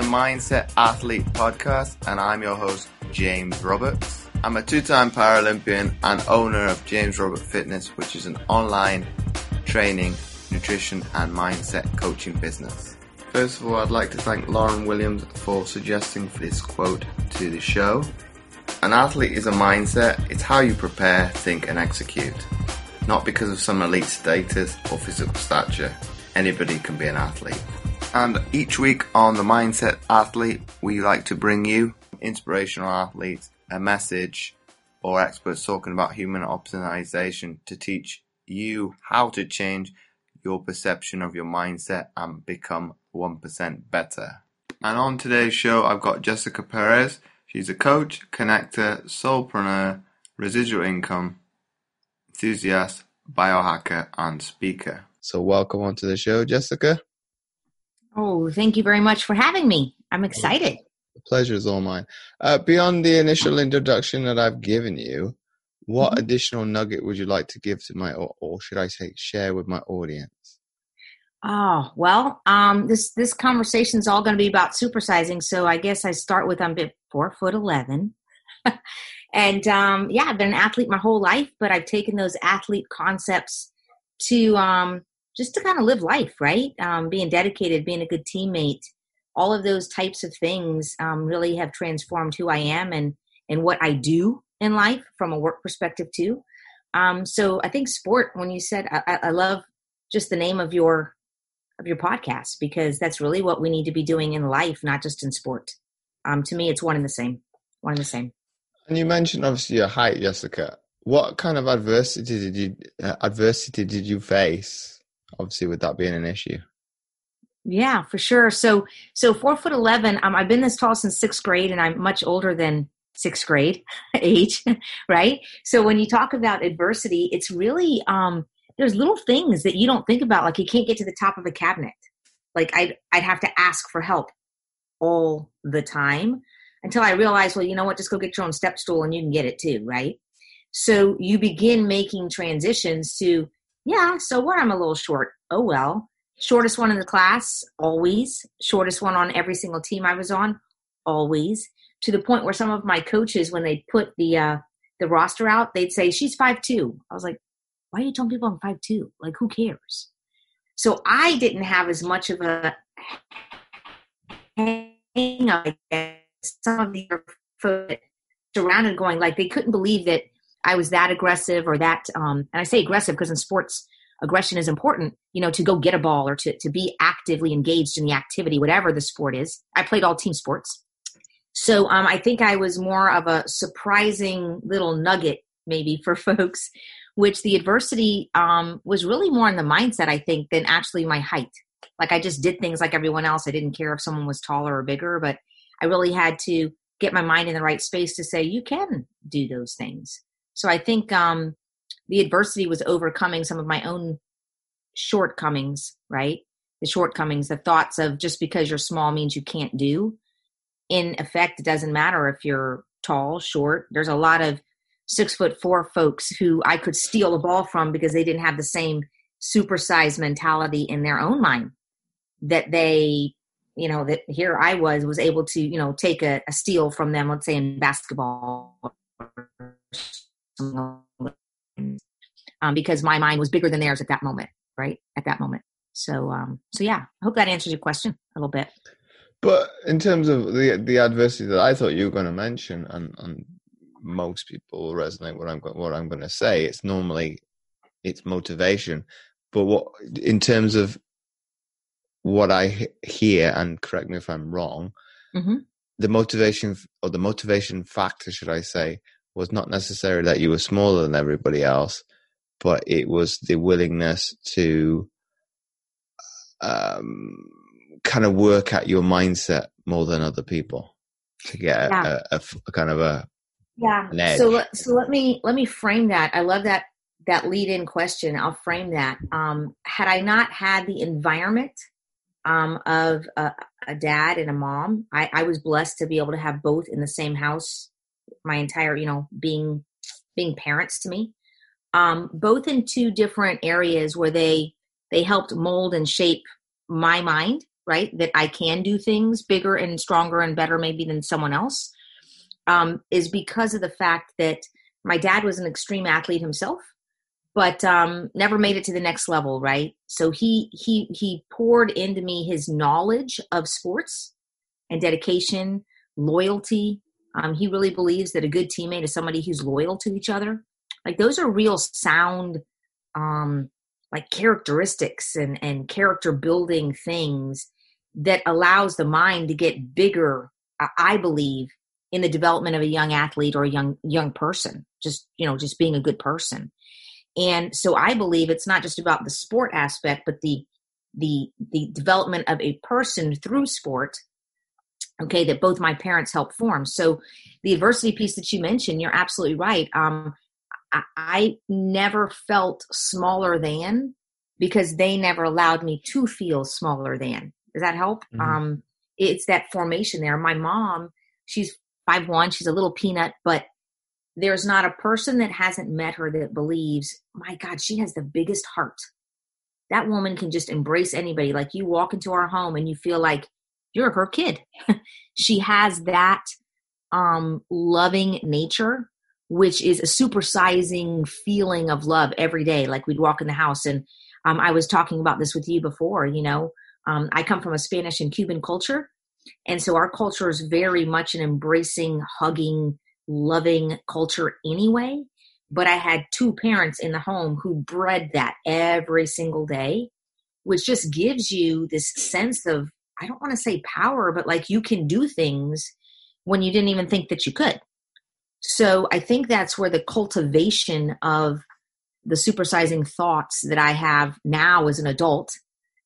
the Mindset Athlete podcast, and I'm your host, James Roberts. I'm a two time Paralympian and owner of James Robert Fitness, which is an online training, nutrition, and mindset coaching business. First of all, I'd like to thank Lauren Williams for suggesting this quote to the show. An athlete is a mindset, it's how you prepare, think, and execute. Not because of some elite status or physical stature. Anybody can be an athlete. And each week on the Mindset Athlete, we like to bring you inspirational athletes, a message, or experts talking about human optimization to teach you how to change your perception of your mindset and become 1% better. And on today's show, I've got Jessica Perez. She's a coach, connector, solopreneur, residual income, enthusiast, biohacker, and speaker. So, welcome onto the show, Jessica. Oh, thank you very much for having me. I'm excited. The pleasure is all mine. Uh, beyond the initial introduction that I've given you, what mm-hmm. additional nugget would you like to give to my, or, or should I say, share with my audience? Oh well, um, this this conversation is all going to be about supersizing. So I guess I start with I'm four foot eleven, and um, yeah, I've been an athlete my whole life, but I've taken those athlete concepts to um, just to kind of live life, right? Um, being dedicated, being a good teammate, all of those types of things um, really have transformed who I am and and what I do in life from a work perspective too. Um, so I think sport. When you said, I, I love just the name of your of your podcast because that's really what we need to be doing in life, not just in sport. Um, to me, it's one and the same. One and the same. And you mentioned obviously your height, Jessica. What kind of adversity did you uh, adversity did you face? Obviously, with that being an issue. Yeah, for sure. So, so four foot eleven. Um, I've been this tall since sixth grade, and I'm much older than sixth grade age, right? So when you talk about adversity, it's really um, there's little things that you don't think about like you can't get to the top of a cabinet like i'd i'd have to ask for help all the time until i realized well you know what just go get your own step stool and you can get it too right so you begin making transitions to yeah so what? I'm a little short. Oh well. Shortest one in the class always. Shortest one on every single team i was on always. To the point where some of my coaches when they put the uh the roster out they'd say she's five two. I was like why are you telling people I'm five two? Like, who cares? So I didn't have as much of a hang up some of the folks surrounded going like they couldn't believe that I was that aggressive or that um and I say aggressive because in sports aggression is important, you know, to go get a ball or to, to be actively engaged in the activity, whatever the sport is. I played all team sports. So um, I think I was more of a surprising little nugget maybe for folks which the adversity um, was really more in the mindset, I think, than actually my height. Like I just did things like everyone else. I didn't care if someone was taller or bigger, but I really had to get my mind in the right space to say, you can do those things. So I think um, the adversity was overcoming some of my own shortcomings, right? The shortcomings, the thoughts of just because you're small means you can't do. In effect, it doesn't matter if you're tall, short. There's a lot of six foot four folks who I could steal a ball from because they didn't have the same supersized mentality in their own mind that they you know that here i was was able to you know take a, a steal from them let's say in basketball um, because my mind was bigger than theirs at that moment right at that moment so um so yeah i hope that answers your question a little bit but in terms of the the adversity that i thought you were going to mention and and most people resonate what I'm what I'm going to say. It's normally it's motivation, but what in terms of what I hear, and correct me if I'm wrong, mm-hmm. the motivation or the motivation factor, should I say, was not necessarily that you were smaller than everybody else, but it was the willingness to um, kind of work at your mindset more than other people to get yeah. a, a, a, kind of a yeah. so let, so let me let me frame that. I love that that lead in question. I'll frame that. Um, had i not had the environment um, of a, a, dad and a mom I, I was blessed to be able to have both in the same house my entire you know being being parents to me um, both in two different areas where they they helped mold and shape my mind right? That I can do things bigger and stronger and better maybe than someone else um, is because of the fact that my dad was an extreme athlete himself but um, never made it to the next level right so he he he poured into me his knowledge of sports and dedication loyalty um, he really believes that a good teammate is somebody who's loyal to each other. Like those are real sound um, like characteristics and and character building things that allows the mind to get bigger i believe in the development of a young athlete or a young young person just you know just being a good person. And so i believe it's not just about the sport aspect but the the the development of a person through sport okay that both my parents helped form so the adversity piece that you mentioned you're absolutely right um I, I never felt smaller than because they never allowed me to feel smaller than does that help mm-hmm. um it's that formation there my mom she's five one. She's a little peanut, but there's not a person that hasn't met her that believes, my God, she has the biggest heart. That woman can just embrace anybody. Like you walk into our home and you feel like you're her kid. she has that um, loving nature, which is a supersizing feeling of love every day. Like we'd walk in the house, and um, I was talking about this with you before. You know, um, I come from a Spanish and Cuban culture, and so our culture is very much an embracing, hugging, loving culture anyway. But I had two parents in the home who bred that every single day, which just gives you this sense of, I don't want to say power, but like you can do things when you didn't even think that you could. So I think that's where the cultivation of the supersizing thoughts that I have now as an adult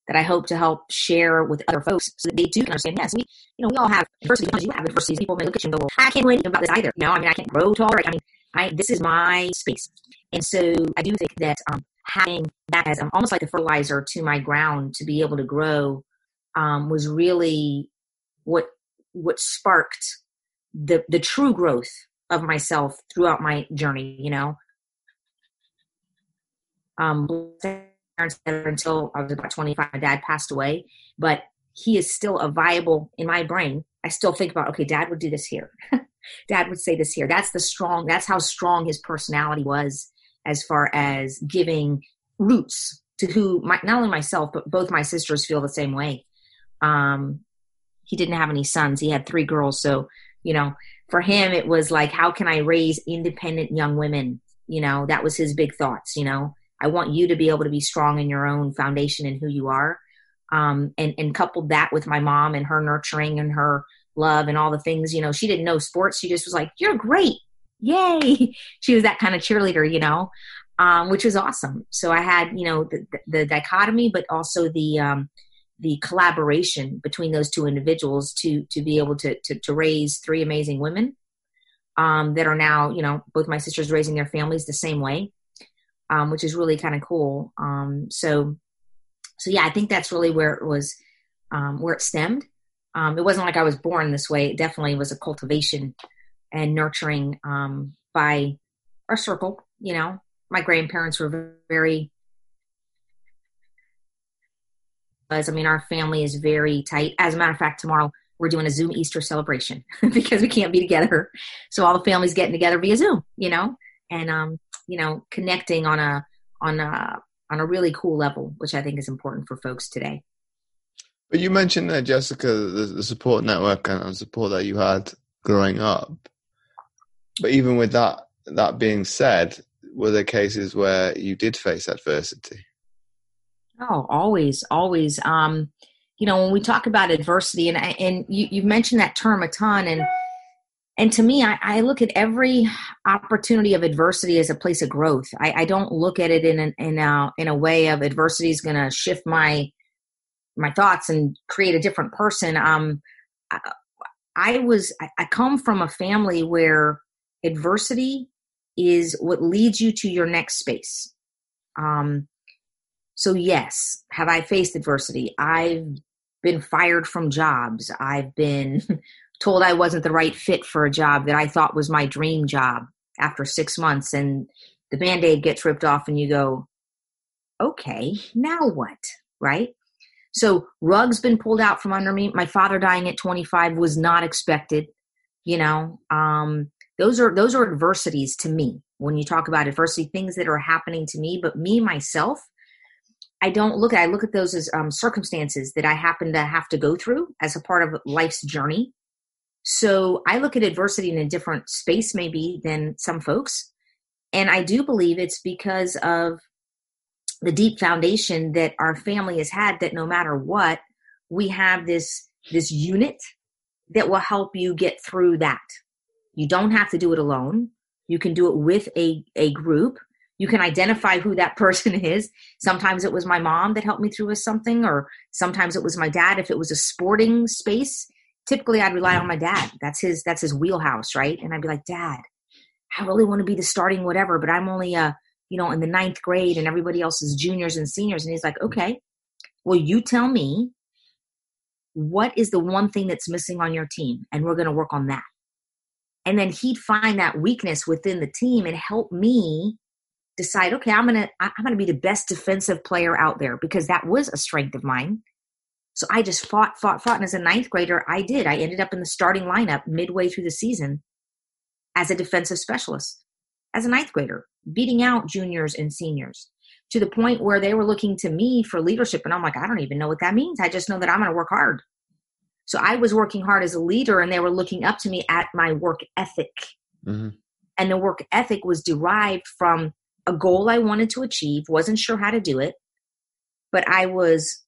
that I hope to help share with other folks so that they can understand. Yes, we, you know, we all have adversity because you have adversities. People may look at you and go, I can't do anything about this either. You know, I mean, I can't grow taller. I mean, I, this is my space. And so I do think that um, having that as um, almost like a fertilizer to my ground to be able to grow um, was really what what sparked the the true growth of myself throughout my journey. You know, um, until I was about 25. My dad passed away, but he is still a viable in my brain. I still think about, okay, dad would do this here. dad would say this here. That's the strong, that's how strong his personality was as far as giving roots to who, my, not only myself, but both my sisters feel the same way. Um, he didn't have any sons. He had three girls. So, you know, for him, it was like, how can I raise independent young women? You know, that was his big thoughts, you know, I want you to be able to be strong in your own foundation and who you are. Um, and, and coupled that with my mom and her nurturing and her love and all the things, you know, she didn't know sports. She just was like, you're great. Yay. she was that kind of cheerleader, you know, um, which was awesome. So I had, you know, the, the, the dichotomy, but also the, um, the collaboration between those two individuals to, to be able to, to, to raise three amazing women, um, that are now, you know, both my sisters raising their families the same way um, which is really kind of cool. Um, so, so yeah, I think that's really where it was, um, where it stemmed. Um, it wasn't like I was born this way. It definitely was a cultivation and nurturing um, by our circle. You know, my grandparents were very. I mean, our family is very tight. As a matter of fact, tomorrow we're doing a Zoom Easter celebration because we can't be together. So all the families getting together via Zoom, you know, and um, you know connecting on a on a on a really cool level, which I think is important for folks today. But you mentioned Jessica, the, the support network and support that you had growing up. But even with that that being said, were there cases where you did face adversity? Oh, always, always. Um, you know, when we talk about adversity, and and you, you've mentioned that term a ton, and and to me I, I, look at every opportunity of adversity as a place of growth. I, I don't look at it in an, in a in a way of adversity is going to shift my my thoughts and create a different person. Um i, I was I come from a family where adversity is what leads you to your next space. Um so yes have i faced adversity i've been fired from jobs i've been told I wasn't the right fit for a job that I thought was my dream job after six months, and the band aid gets ripped off, and you go, okay, now what? Right? So rugs been pulled out from under me. My father dying at 25 was not expected. You know, um, those are those are adversities to me. When you talk about adversity, things that are happening to me, but me myself, I don't look at. I look at those as um, circumstances that I happen to have to go through as a part of life's journey. So I look at adversity in a different space, maybe than some folks, and I do believe it's because of the deep foundation that our family has had. That no matter what, we have this this unit that will help you get through that. You don't have to do it alone. You can do it with a, a group. You can identify who that person is. Sometimes it was my mom that helped me through with something, or sometimes it was my dad. If it was a sporting space, typically I'd rely on my dad. That's his that's his wheelhouse, right? And I'd be like, Dad, I really want to be the starting whatever, but I'm only uh, you know, in the ninth grade and everybody else is juniors and seniors. And he's like, Okay, well, you tell me what is the one thing that's missing on your team, and we're gonna work on that and then he'd find that weakness within the team and help me decide okay i'm gonna i'm gonna be the best defensive player out there because that was a strength of mine so i just fought fought fought and as a ninth grader i did i ended up in the starting lineup midway through the season as a defensive specialist as a ninth grader beating out juniors and seniors to the point where they were looking to me for leadership and i'm like i don't even know what that means i just know that i'm going to work hard so I was working hard as a leader, and they were looking up to me at my work ethic. Mm-hmm. And the work ethic was derived from a goal I wanted to achieve, wasn't sure how to do it, but I was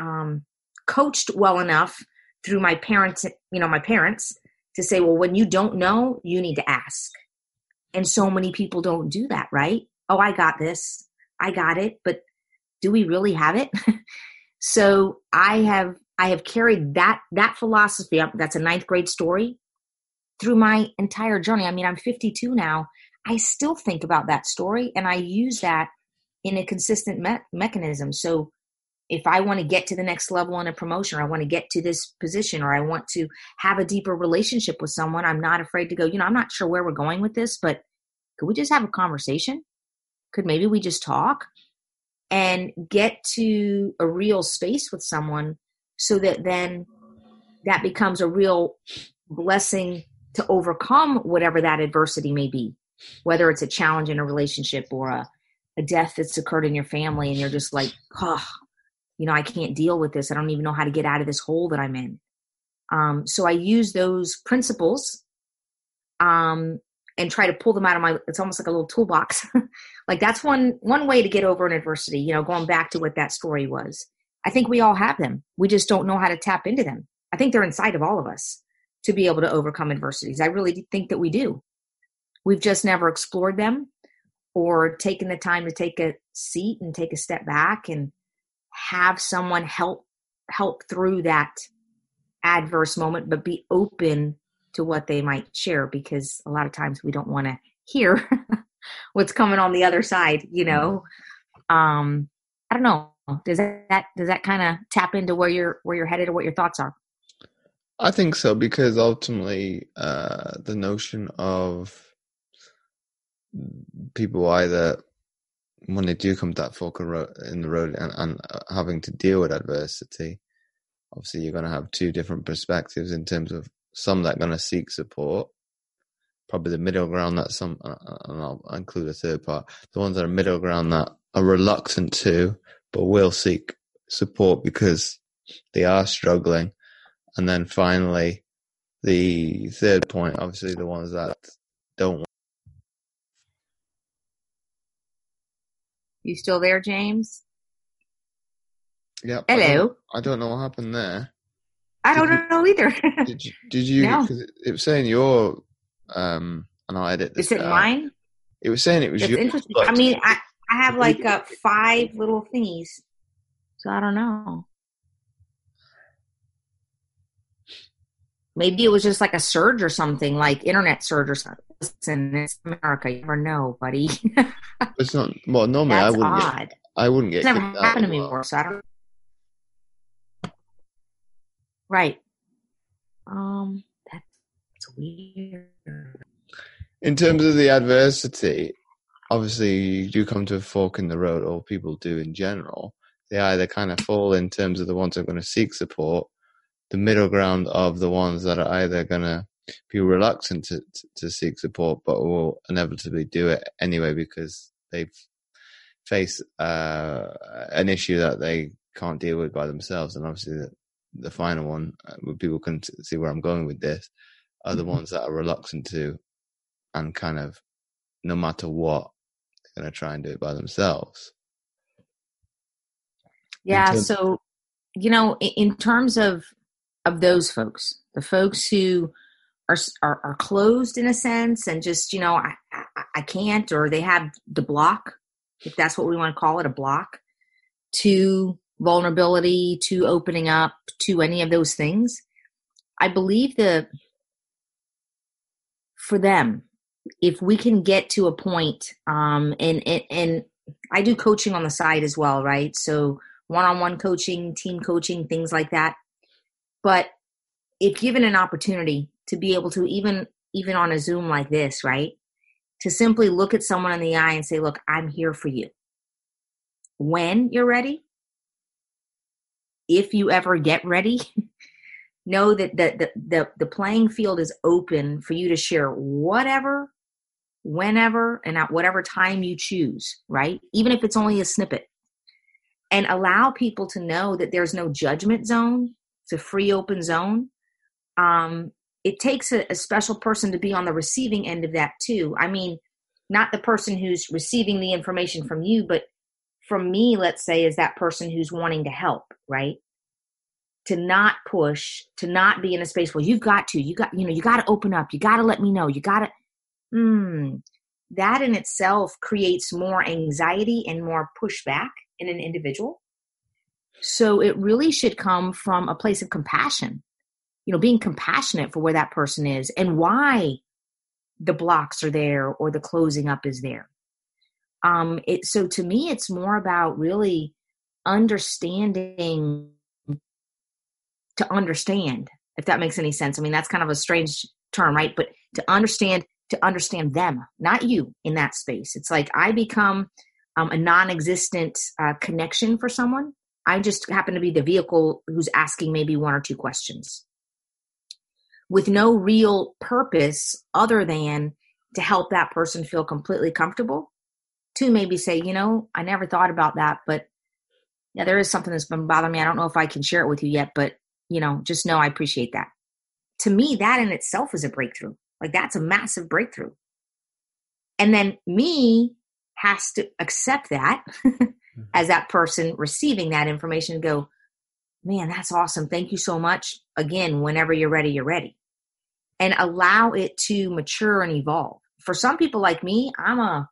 um, coached well enough through my parents, you know, my parents to say, well, when you don't know, you need to ask. And so many people don't do that, right? Oh, I got this. I got it. But do we really have it? so I have I have carried that that philosophy up. That's a ninth grade story through my entire journey. I mean, I'm 52 now. I still think about that story, and I use that in a consistent me- mechanism. So, if I want to get to the next level in a promotion, or I want to get to this position, or I want to have a deeper relationship with someone, I'm not afraid to go. You know, I'm not sure where we're going with this, but could we just have a conversation? Could maybe we just talk and get to a real space with someone so that then that becomes a real blessing to overcome whatever that adversity may be, whether it's a challenge in a relationship or a, a death that's occurred in your family, and you're just like, oh, you know, I can't deal with this. I don't even know how to get out of this hole that I'm in. Um, so I use those principles um, and try to pull them out of my. It's almost like a little toolbox. like that's one one way to get over an adversity. You know, going back to what that story was. I think we all have them. We just don't know how to tap into them. I think they're inside of all of us to be able to overcome adversities. I really think that we do. We've just never explored them or taken the time to take a seat and take a step back and have someone help help through that adverse moment but be open to what they might share because a lot of times we don't want to hear what's coming on the other side you know? Um i don't know. Does that does that kind of tap into where you're where you're headed or what your thoughts are? I think so because ultimately uh, the notion of people either when they do come to that fork in the road and, and uh, having to deal with adversity, obviously you're going to have two different perspectives in terms of some that are going to seek support, probably the middle ground that some, uh, uh, and I'll include a third part, the ones that are middle ground that are reluctant to, but will seek support because they are struggling. And then finally, the third point, obviously, the ones that don't. You still there, James? Yeah. Hello. I don't, I don't, know what happened there. I don't you, know either. did you? Did you? No. It was saying your. Um, and I'll edit this. Is it out. mine? It was saying it was That's your. Interesting. I mean, I, I have like uh, five little thingies, so I don't know. Maybe it was just like a surge or something, like internet surge or something. Listen, it's America. You never know, buddy. it's not. Well, normally That's I wouldn't. Odd. Get, I wouldn't get. It's never happened to me before, so I don't. Right. Um, that's weird. In terms of the adversity, obviously you do come to a fork in the road, or people do in general. they either kind of fall in terms of the ones that are going to seek support, the middle ground of the ones that are either going to be reluctant to, to, to seek support, but will inevitably do it anyway because they've faced uh, an issue that they can't deal with by themselves. And obviously, the, the final one, uh, people can see where I'm going with this, are the mm-hmm. ones that are reluctant to and kind of, no matter what, they're going to try and do it by themselves. Yeah. Terms- so, you know, in terms of of those folks, the folks who are, are, are closed in a sense and just you know I, I, can't or they have the block if that's what we want to call it a block to vulnerability to opening up to any of those things. I believe the for them if we can get to a point um and and, and i do coaching on the side as well right? So one-on-one coaching team coaching things like that but if given an opportunity to be able to even even on a zoom like this right to simply look at someone in the eye and say look i'm here for you. When you're ready if you ever get ready know that the, the the the playing field is open for you to share whatever whenever and at whatever time you choose right? Even if it's only a snippet. And allow people to know that there's no judgment zone a free open zone um, it takes a, a special person to be on the receiving end of that too. I mean, not the person who's receiving the information from you, but from me, let's say, is that person who's wanting to help, right? To not push, to not be in a space where you've got to, you got, you know, you got to open up, you got to let me know, you got to, hmm, that in itself creates more anxiety and more pushback in an individual. So it really should come from a place of compassion you know being compassionate for where that person is and why the blocks are there or the closing up is there. Um it so to me it's more about really understanding to understand if that makes any sense. I mean that's kind of a strange term right? But to understand to understand them not you in that space. It's like i become um, a non-existent uh, connection for someone i just happen to be the vehicle who's asking maybe one or two questions. With no real purpose other than to help that person feel completely comfortable to maybe say you know i never thought about that but yeah there is something that's been bothering me. I don't know if i can share it with you yet but you know just know i appreciate that. To me that in itself is a breakthrough. Like that's a massive breakthrough. And then me has to accept that mm-hmm. as that person receiving that information go man that's awesome thank you so much again whenever you're ready you're ready and allow it to mature and evolve. For some people like me, I'm a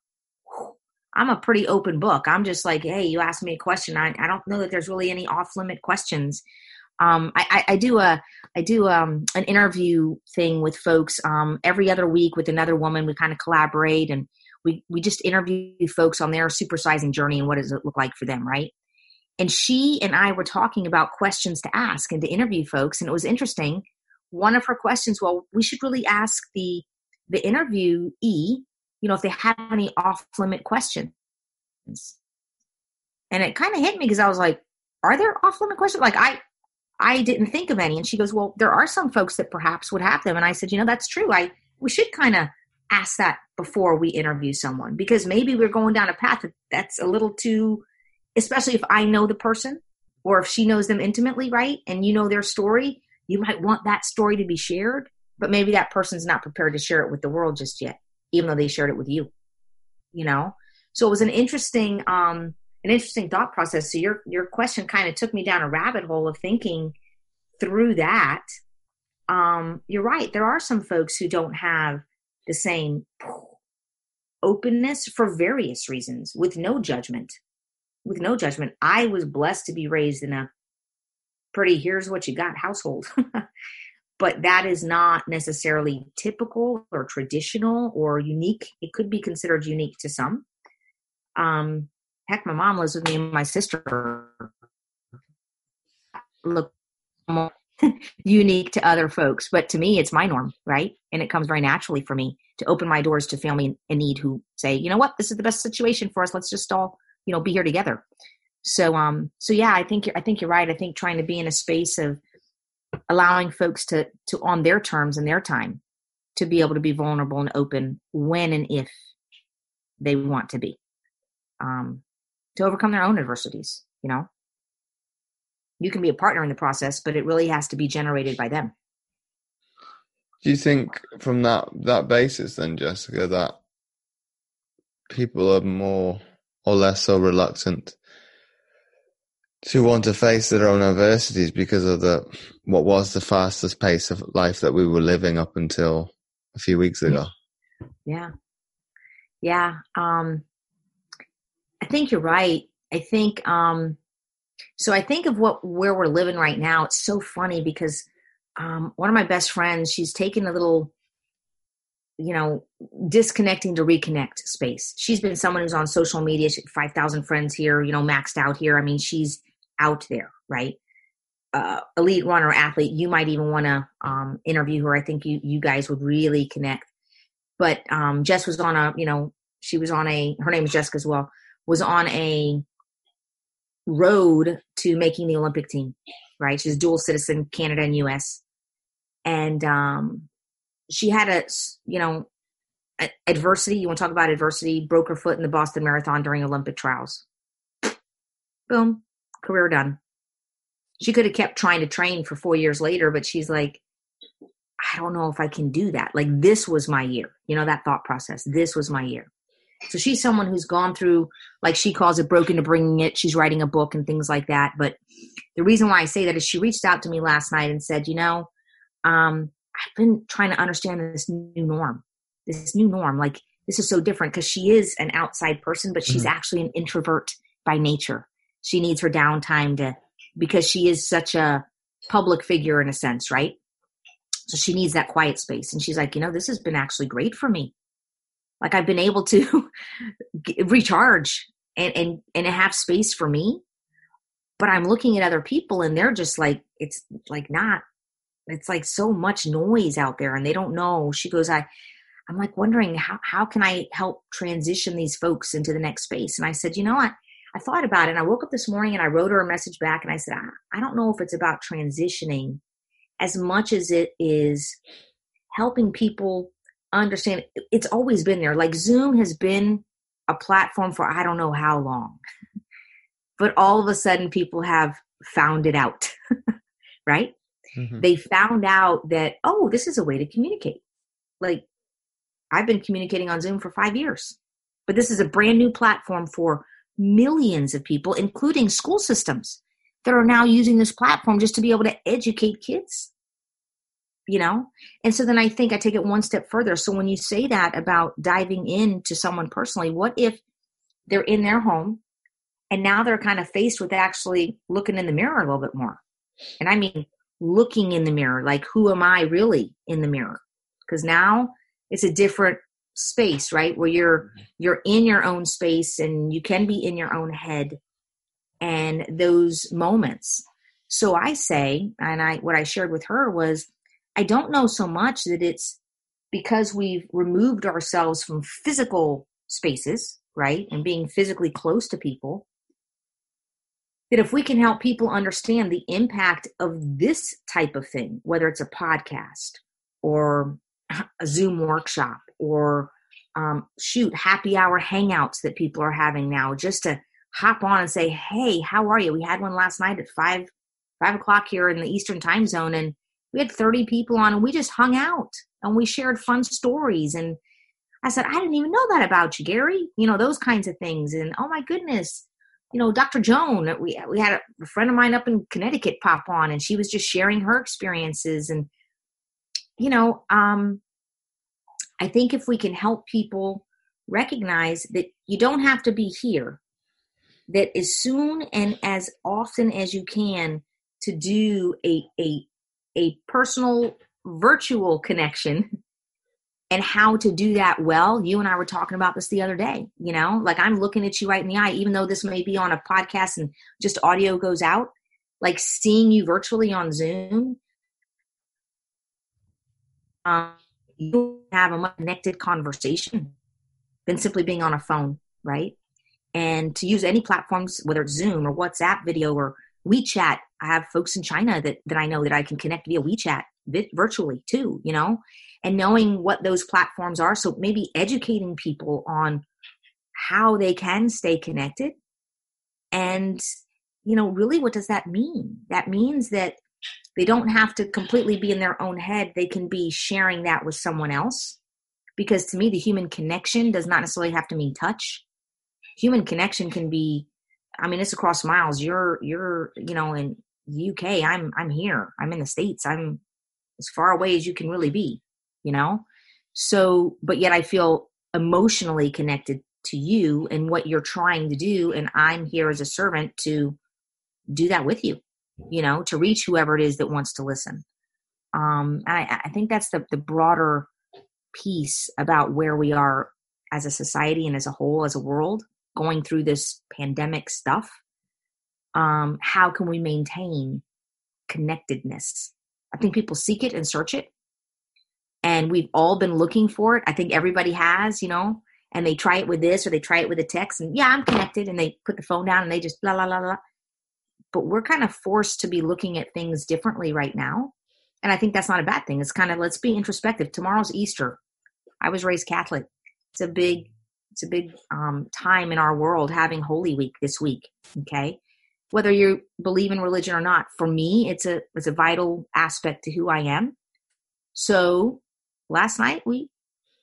I'm a pretty open book. I'm just like, hey, you ask me a question. I, I don't know that there's really any off limit questions. Um, I, I, I, do a I do um, an interview thing with folks um, every other week with another woman. We kind of collaborate and we we just interview folks on their supersizing journey and what does it look like for them, right? And she and I were talking about questions to ask and to interview folks, and it was interesting one of her questions, well, we should really ask the the interviewee, you know, if they have any off limit questions. And it kind of hit me because I was like, are there off limit questions? Like I I didn't think of any. And she goes, Well, there are some folks that perhaps would have them. And I said, you know, that's true. I we should kind of ask that before we interview someone because maybe we're going down a path that's a little too especially if I know the person or if she knows them intimately, right? And you know their story, you might want that story to be shared, but maybe that person's not prepared to share it with the world just yet, even though they shared it with you. You know? So it was an interesting um an interesting thought process. So your your question kind of took me down a rabbit hole of thinking through that. Um, you're right. There are some folks who don't have the same openness for various reasons with no judgment. With no judgment. I was blessed to be raised in a pretty here's what you got household but that is not necessarily typical or traditional or unique it could be considered unique to some um heck my mom lives with me and my sister look unique to other folks but to me it's my norm right and it comes very naturally for me to open my doors to family in need who say you know what this is the best situation for us let's just all you know be here together So um so yeah, I think you're I think you're right. I think trying to be in a space of allowing folks to to on their terms and their time to be able to be vulnerable and open when and if they want to be. Um to overcome their own adversities, you know. You can be a partner in the process, but it really has to be generated by them. Do you think from that that basis then, Jessica, that people are more or less so reluctant to want to face their own adversities because of the what was the fastest pace of life that we were living up until a few weeks ago. Yeah. Yeah. Um I think you're right. I think um so I think of what where we're living right now. It's so funny because um one of my best friends, she's taken a little you know, disconnecting to reconnect space. She's been someone who's on social media, 5,000 friends here, you know, maxed out here. I mean, she's out there, right? Uh, elite runner athlete. You might even want to um, interview her. I think you you guys would really connect. But um, Jess was on a, you know, she was on a. Her name is Jessica as well. Was on a road to making the Olympic team. Right, she's dual citizen, Canada and U.S. And um, she had a, you know, adversity. You want to talk about adversity? Broke her foot in the Boston Marathon during Olympic trials. Boom, career done. She could have kept trying to train for four years later, but she's like, I don't know if I can do that. Like, this was my year. You know, that thought process. This was my year. So she's someone who's gone through, like she calls it, broken to bringing it. She's writing a book and things like that. But the reason why I say that is she reached out to me last night and said, you know, um, I've been trying to understand this new norm, this new norm. Like, this is so different because she is an outside person, but she's mm-hmm. actually an introvert by nature she needs her downtime to because she is such a public figure in a sense, right? So she needs that quiet space. And she's like, you know, this has been actually great for me. Like I've been able to recharge and, and, and have space for me. But I'm looking at other people and they're just like, it's like not, it's like so much noise out there and they don't know. She goes, I, I'm like wondering how, how can I help transition these folks into the next space? And I said, you know what? I thought about it and I woke up this morning and I wrote her a message back and I said, I, I don't know if it's about transitioning as much as it is helping people understand it's always been there. Like Zoom has been a platform for I don't know how long. but all of a sudden people have found it out. right? Mm-hmm. They found out that, oh, this is a way to communicate. Like I've been communicating on Zoom for five years, but this is a brand new platform for millions of people, including school systems, that are now using this platform just to be able to educate kids. You know? And so then I think I take it one step further. So when you say that about diving into someone personally, what if they're in their home and now they're kind of faced with actually looking in the mirror a little bit more? And I mean, looking in the mirror, like, who am I really in the mirror? Because now it's a different space right where you're mm-hmm. you're in your own space and you can be in your own head and those moments so i say and i what i shared with her was i don't know so much that it's because we've removed ourselves from physical spaces right and being physically close to people that if we can help people understand the impact of this type of thing whether it's a podcast or a zoom workshop or um, shoot happy hour hangouts that people are having now just to hop on and say hey how are you? We had one last night at five five o'clock here in the eastern time zone and we had 30 people on and we just hung out and we shared fun stories. And i said i didn't even know that about you gary. You know those kinds of things. And oh my goodness. You know dr joan we, we had a friend of mine up in connecticut pop on and she was just sharing her experiences. And you know um I think if we can help people recognize that you don't have to be here, that as soon and as often as you can to do a a a personal virtual connection and how to do that well. You and I were talking about this the other day, you know, like I'm looking at you right in the eye, even though this may be on a podcast and just audio goes out, like seeing you virtually on Zoom. Um, you have a connected conversation than simply being on a phone, right? and to use any platforms, whether it's Zoom or WhatsApp video or WeChat. I have folks in China that, that I know that I can connect via WeChat vi- virtually too, you know, and knowing what those platforms are. So maybe educating people on how they can stay connected. And, you know, really what does that mean? That means that they don't have to completely be in their own head. They can be sharing that with someone else. Because to me, the human connection does not necessarily have to mean touch. Human connection can be, I mean, it's across miles. You're, you're, you know, in UK. I'm, I'm here. I'm in the States. I'm as far away as you can really be, you know? So, but yet I feel emotionally connected to you and what you're trying to do. And I'm here as a servant to do that with you you know, to reach whoever it is that wants to listen. Um, I, I think that's the, the broader piece about where we are as a society and as a whole, as a world, going through this pandemic stuff. Um, how can we maintain connectedness? I think people seek it and search it. And we've all been looking for it. I think everybody has, you know, and they try it with this or they try it with a text and yeah, I'm connected. And they put the phone down and they just blah, blah, blah, blah but we're kind of forced to be looking at things differently right now. And I think that's not a bad thing. It's kind of let's be introspective. Tomorrow's Easter. I was raised Catholic. It's a big it's a big um, time in our world having Holy Week this week. Okay, whether you believe in religion or not, for me, it's a it's a vital aspect to who I am. So last night we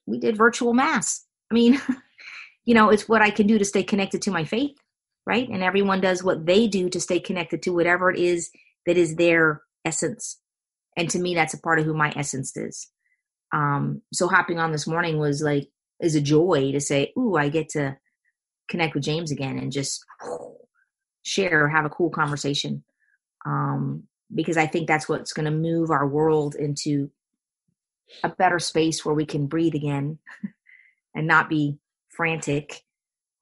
we did virtual mass. I mean, you know, it's what I can do to stay connected to my faith right? And everyone does what they do to stay connected to whatever it is that is their essence. And to me, that's a part of who my essence is. Um, so hopping on this morning was like, is a joy to say, ooh, I get to connect with James again and just share, have a cool conversation. Um, because I think that's what's going to move our world into a better space where we can breathe again and not be frantic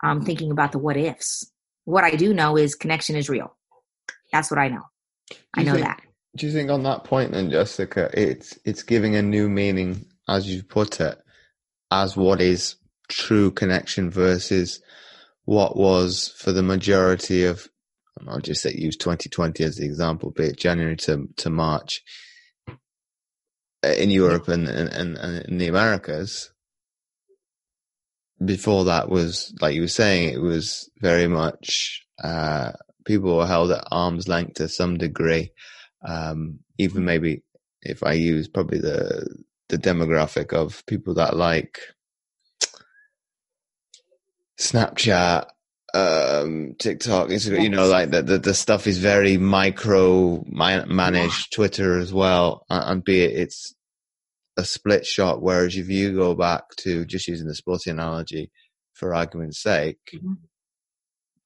um, thinking about the what ifs what I do know is connection is real. That's what I know. I know think, that. Do you think on that point then, Jessica, it's it's giving a new meaning, as you put it, as what is true connection versus what was for the majority of I'll just say use 2020 as the example, be it January to, to March in Europe and, and, and in the Americas, before that was like you were saying, it was very much uh, people were held at arm's length to some degree. Um, even maybe if I use probably the the demographic of people that like Snapchat, um, TikTok, Instagram, you know, like the, the, the stuff is very micro managed. Twitter as well, and be it it's a split shot. Whereas if you go back to just using the sporting analogy for argument's sake, mm-hmm.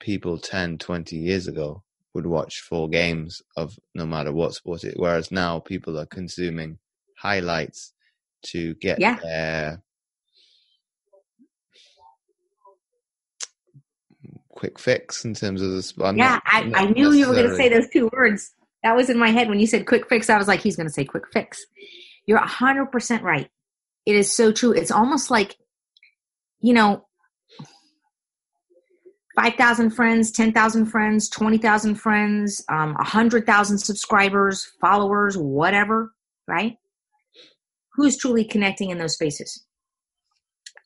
people 10, 20 years ago would watch four games of no matter what sport it. Whereas now people are consuming highlights to get yeah. their quick fix in terms of the sport. Yeah, I, I knew you were going to say those two words. That was in my head when you said quick fix. I was like, he's going to say quick fix. You're 100% right. It is so true. It's almost like, you know, 5,000 friends, 10,000 friends, 20,000 friends, um, 100,000 subscribers, followers, whatever, right? Who's truly connecting in those spaces?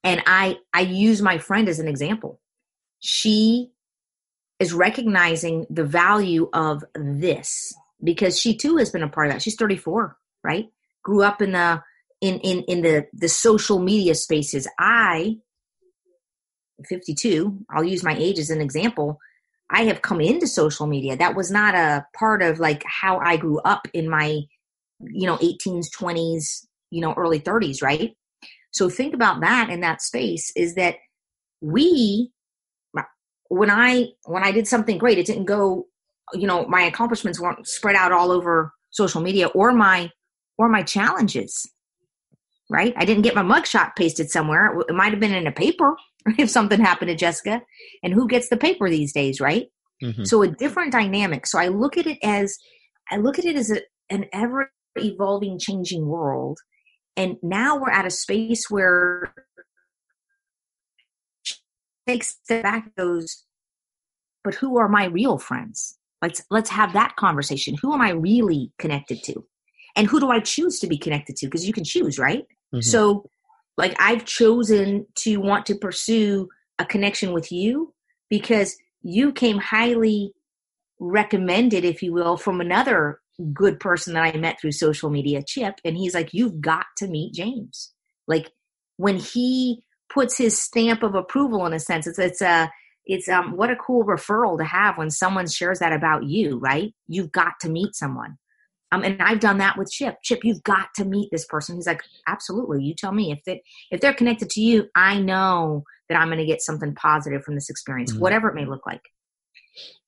And I, I use my friend as an example. She is recognizing the value of this because she too has been a part of that. She's 34, right? grew up in the in in in the the social media spaces. I 52, I'll use my age as an example. I have come into social media. That was not a part of like how I grew up in my you know 18s, 20s, you know early 30s, right? So think about that in that space is that we when I when I did something great, it didn't go you know my accomplishments weren't spread out all over social media or my or my challenges right? I didn't get my mugshot pasted somewhere. It might have been in a paper if something happened to jessica. And who gets the paper these days right? Mm-hmm. so a different dynamic. So i look at it as i look at it as a, an ever evolving changing world and now we're at a space where takes back goes, but who are my real friends? Let's let's have that conversation. Who am I really connected to? And who do I choose to be connected to? Because you can choose, right? Mm-hmm. So like I've chosen to want to pursue a connection with you because you came highly recommended, if you will, from another good person that I met through social media, Chip. And he's like, You've got to meet James. Like when he puts his stamp of approval in a sense, it's it's a it's um what a cool referral to have when someone shares that about you, right? You've got to meet someone. Um, and I've done that with Chip. Chip, you've got to meet this person. He's like, absolutely. You tell me if they if they're connected to you, I know that I'm going to get something positive from this experience, mm-hmm. whatever it may look like.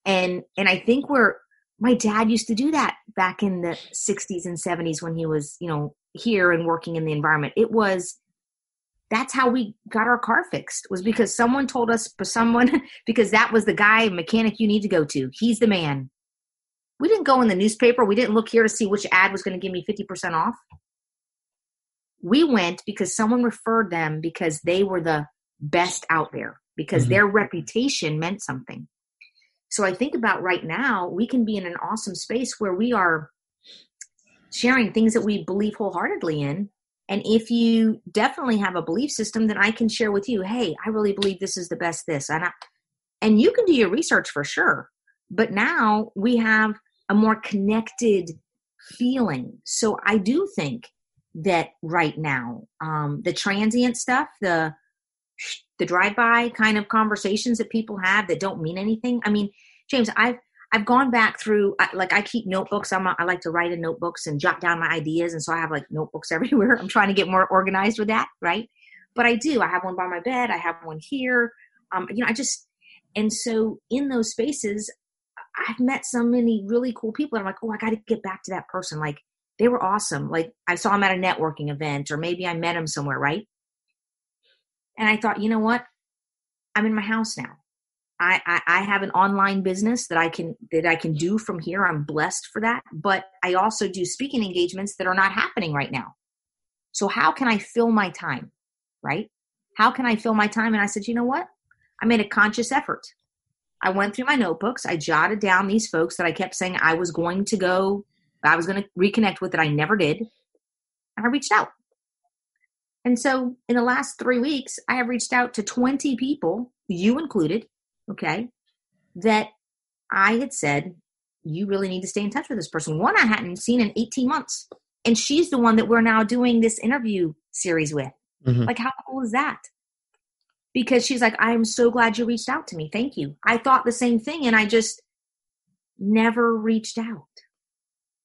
And and I think we're my dad used to do that back in the 60s and 70s when he was, you know, here and working in the environment. It was that's how we got our car fixed was because someone told us someone because that was the guy mechanic you need to go to. He's the man we didn't go in the newspaper. We didn't look here to see which ad was going to give me 50% off. We went because someone referred them because they were the best out there, because mm-hmm. their reputation meant something. So I think about right now, we can be in an awesome space where we are sharing things that we believe wholeheartedly in. And if you definitely have a belief system, then I can share with you, hey, I really believe this is the best this. And, I, and you can do your research for sure. But now we have a more connected feeling. So I do think that right now, um, the transient stuff, the the drive-by kind of conversations that people have that don't mean anything. I mean, James, I've I've gone back through like I keep notebooks. I'm a, I like to write in notebooks and jot down my ideas, and so I have like notebooks everywhere. I'm trying to get more organized with that, right? But I do. I have one by my bed. I have one here. Um, you know, I just and so in those spaces, I've met so many really cool people. And I'm like, oh, I got to get back to that person. Like they were awesome. Like I saw them at a networking event, or maybe I met them somewhere, right? And I thought, you know what? I'm in my house now. I, I, I have an online business that I can that I can do from here. I'm blessed for that. But I also do speaking engagements that are not happening right now. So how can I fill my time? Right? How can I fill my time? And I said, you know what? I made a conscious effort. I went through my notebooks. I jotted down these folks that I kept saying I was going to go, I was going to reconnect with that I never did. And I reached out. And so in the last three weeks, I have reached out to 20 people, you included, okay, that I had said, you really need to stay in touch with this person. One I hadn't seen in 18 months. And she's the one that we're now doing this interview series with. Mm-hmm. Like, how cool is that? because she's like, I am so glad you reached out to me. Thank you. I thought the same thing and I just never reached out.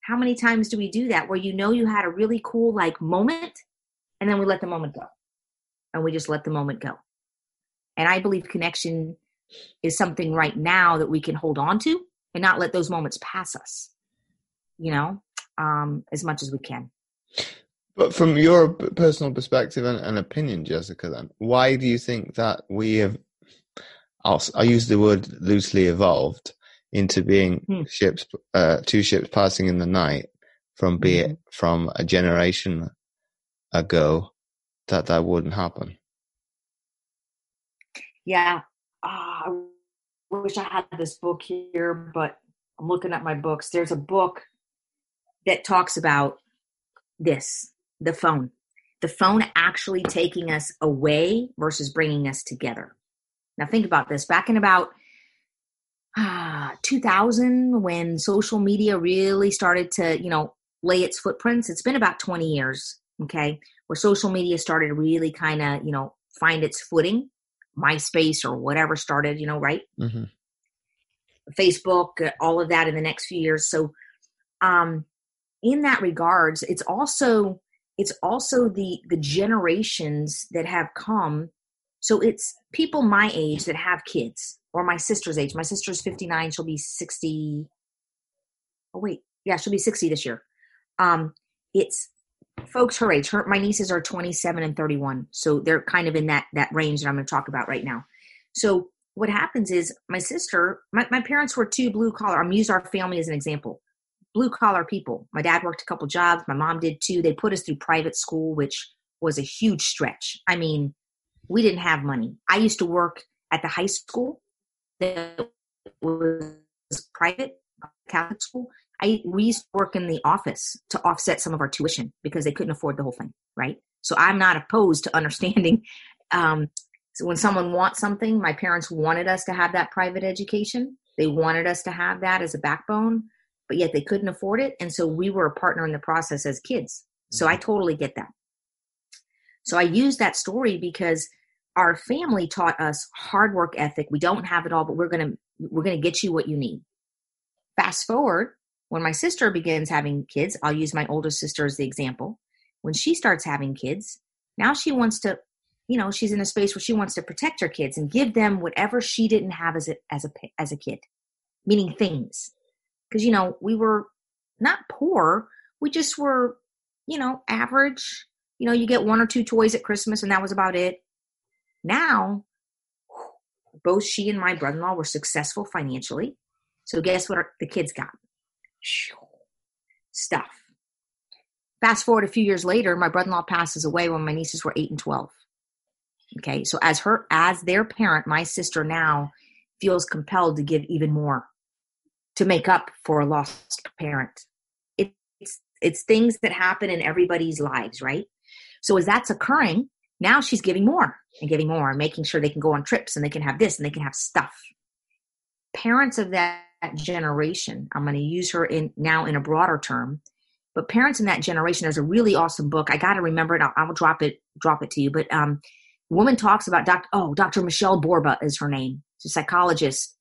How many times do we do that where you know you had a really cool like moment and then we let the moment go and we just let the moment go? And I believe connection is something right now that we can hold on to and not let those moments pass us, you know, um, as much as we can. But from your personal perspective and, and, opinion, Jessica, then why do you think that we have? I'll, i use the word loosely evolved into being hmm. ships, uh, two ships passing in the night from be it mm-hmm. from a generation ago that that wouldn't happen. Yeah, uh, I wish I had this book here, but I'm looking at my books. There's a book that talks about this the phone. The phone actually taking us away versus bringing us together. Now, think about this. Back in about ah, 2000, when social media really started to, you know, lay its footprints, it's been about 20 years, okay, where social media started really kind of, you know, find its footing. MySpace or whatever started, you know, right? Mm-hmm. Facebook, uh, all of that in the next few years. So, um, in that regards, it's also it's also the the generations that have come so it's people my age that have kids or my sister's age my sister's 59 she'll be 60 oh wait yeah she'll be 60 this year um it's folks her age her my nieces are 27 and 31 so they're kind of in that that range that i'm going to talk about right now so what happens is my sister my, my parents were two blue collar i'm use our family as an example blue collar people. My dad worked a couple jobs, my mom did too. They put us through private school, which was a huge stretch. I mean, we didn't have money. I used to work at the high school that was private Catholic school. I we used to work in the office to offset some of our tuition because they couldn't afford the whole thing, right? So I'm not opposed to understanding. Um, so when someone wants something, my parents wanted us to have that private education. They wanted us to have that as a backbone, but yet they couldn't afford it, and so we were a partner in the process as kids. So I mm-hmm. totally get that. So I use that story because our family taught us hard work ethic. We don't have it all, but we're gonna we're gonna get you what you need. Fast forward when my sister begins having kids, I'll use my older sister as the example. When she starts having kids, now she wants to, you know, she's in a space where she wants to protect her kids and give them whatever she didn't have as a as a as a kid, meaning things. Because you know, we were not poor, we just were, you know, average. You know, you get one or two toys at Christmas and that was about it. Now, both she and my brother-in-law were successful financially. So guess what our, the kids got? Stuff. Fast forward a few years later, my brother-in-law passes away when my nieces were 8 and 12. Okay, so as her as their parent, my sister now feels compelled to give even more to make up for a lost parent. It's it's things that happen in everybody's lives, right? So as that's occurring, now she's giving more and giving more, and making sure they can go on trips and they can have this and they can have stuff. Parents of that generation, I'm going to use her in now in a broader term, but parents in that generation, there's a really awesome book. I got to remember it. I'll, drop it, drop it to you. But um, woman talks about Dr. Oh, Dr. Michele Borba is her name. She's a psychologist,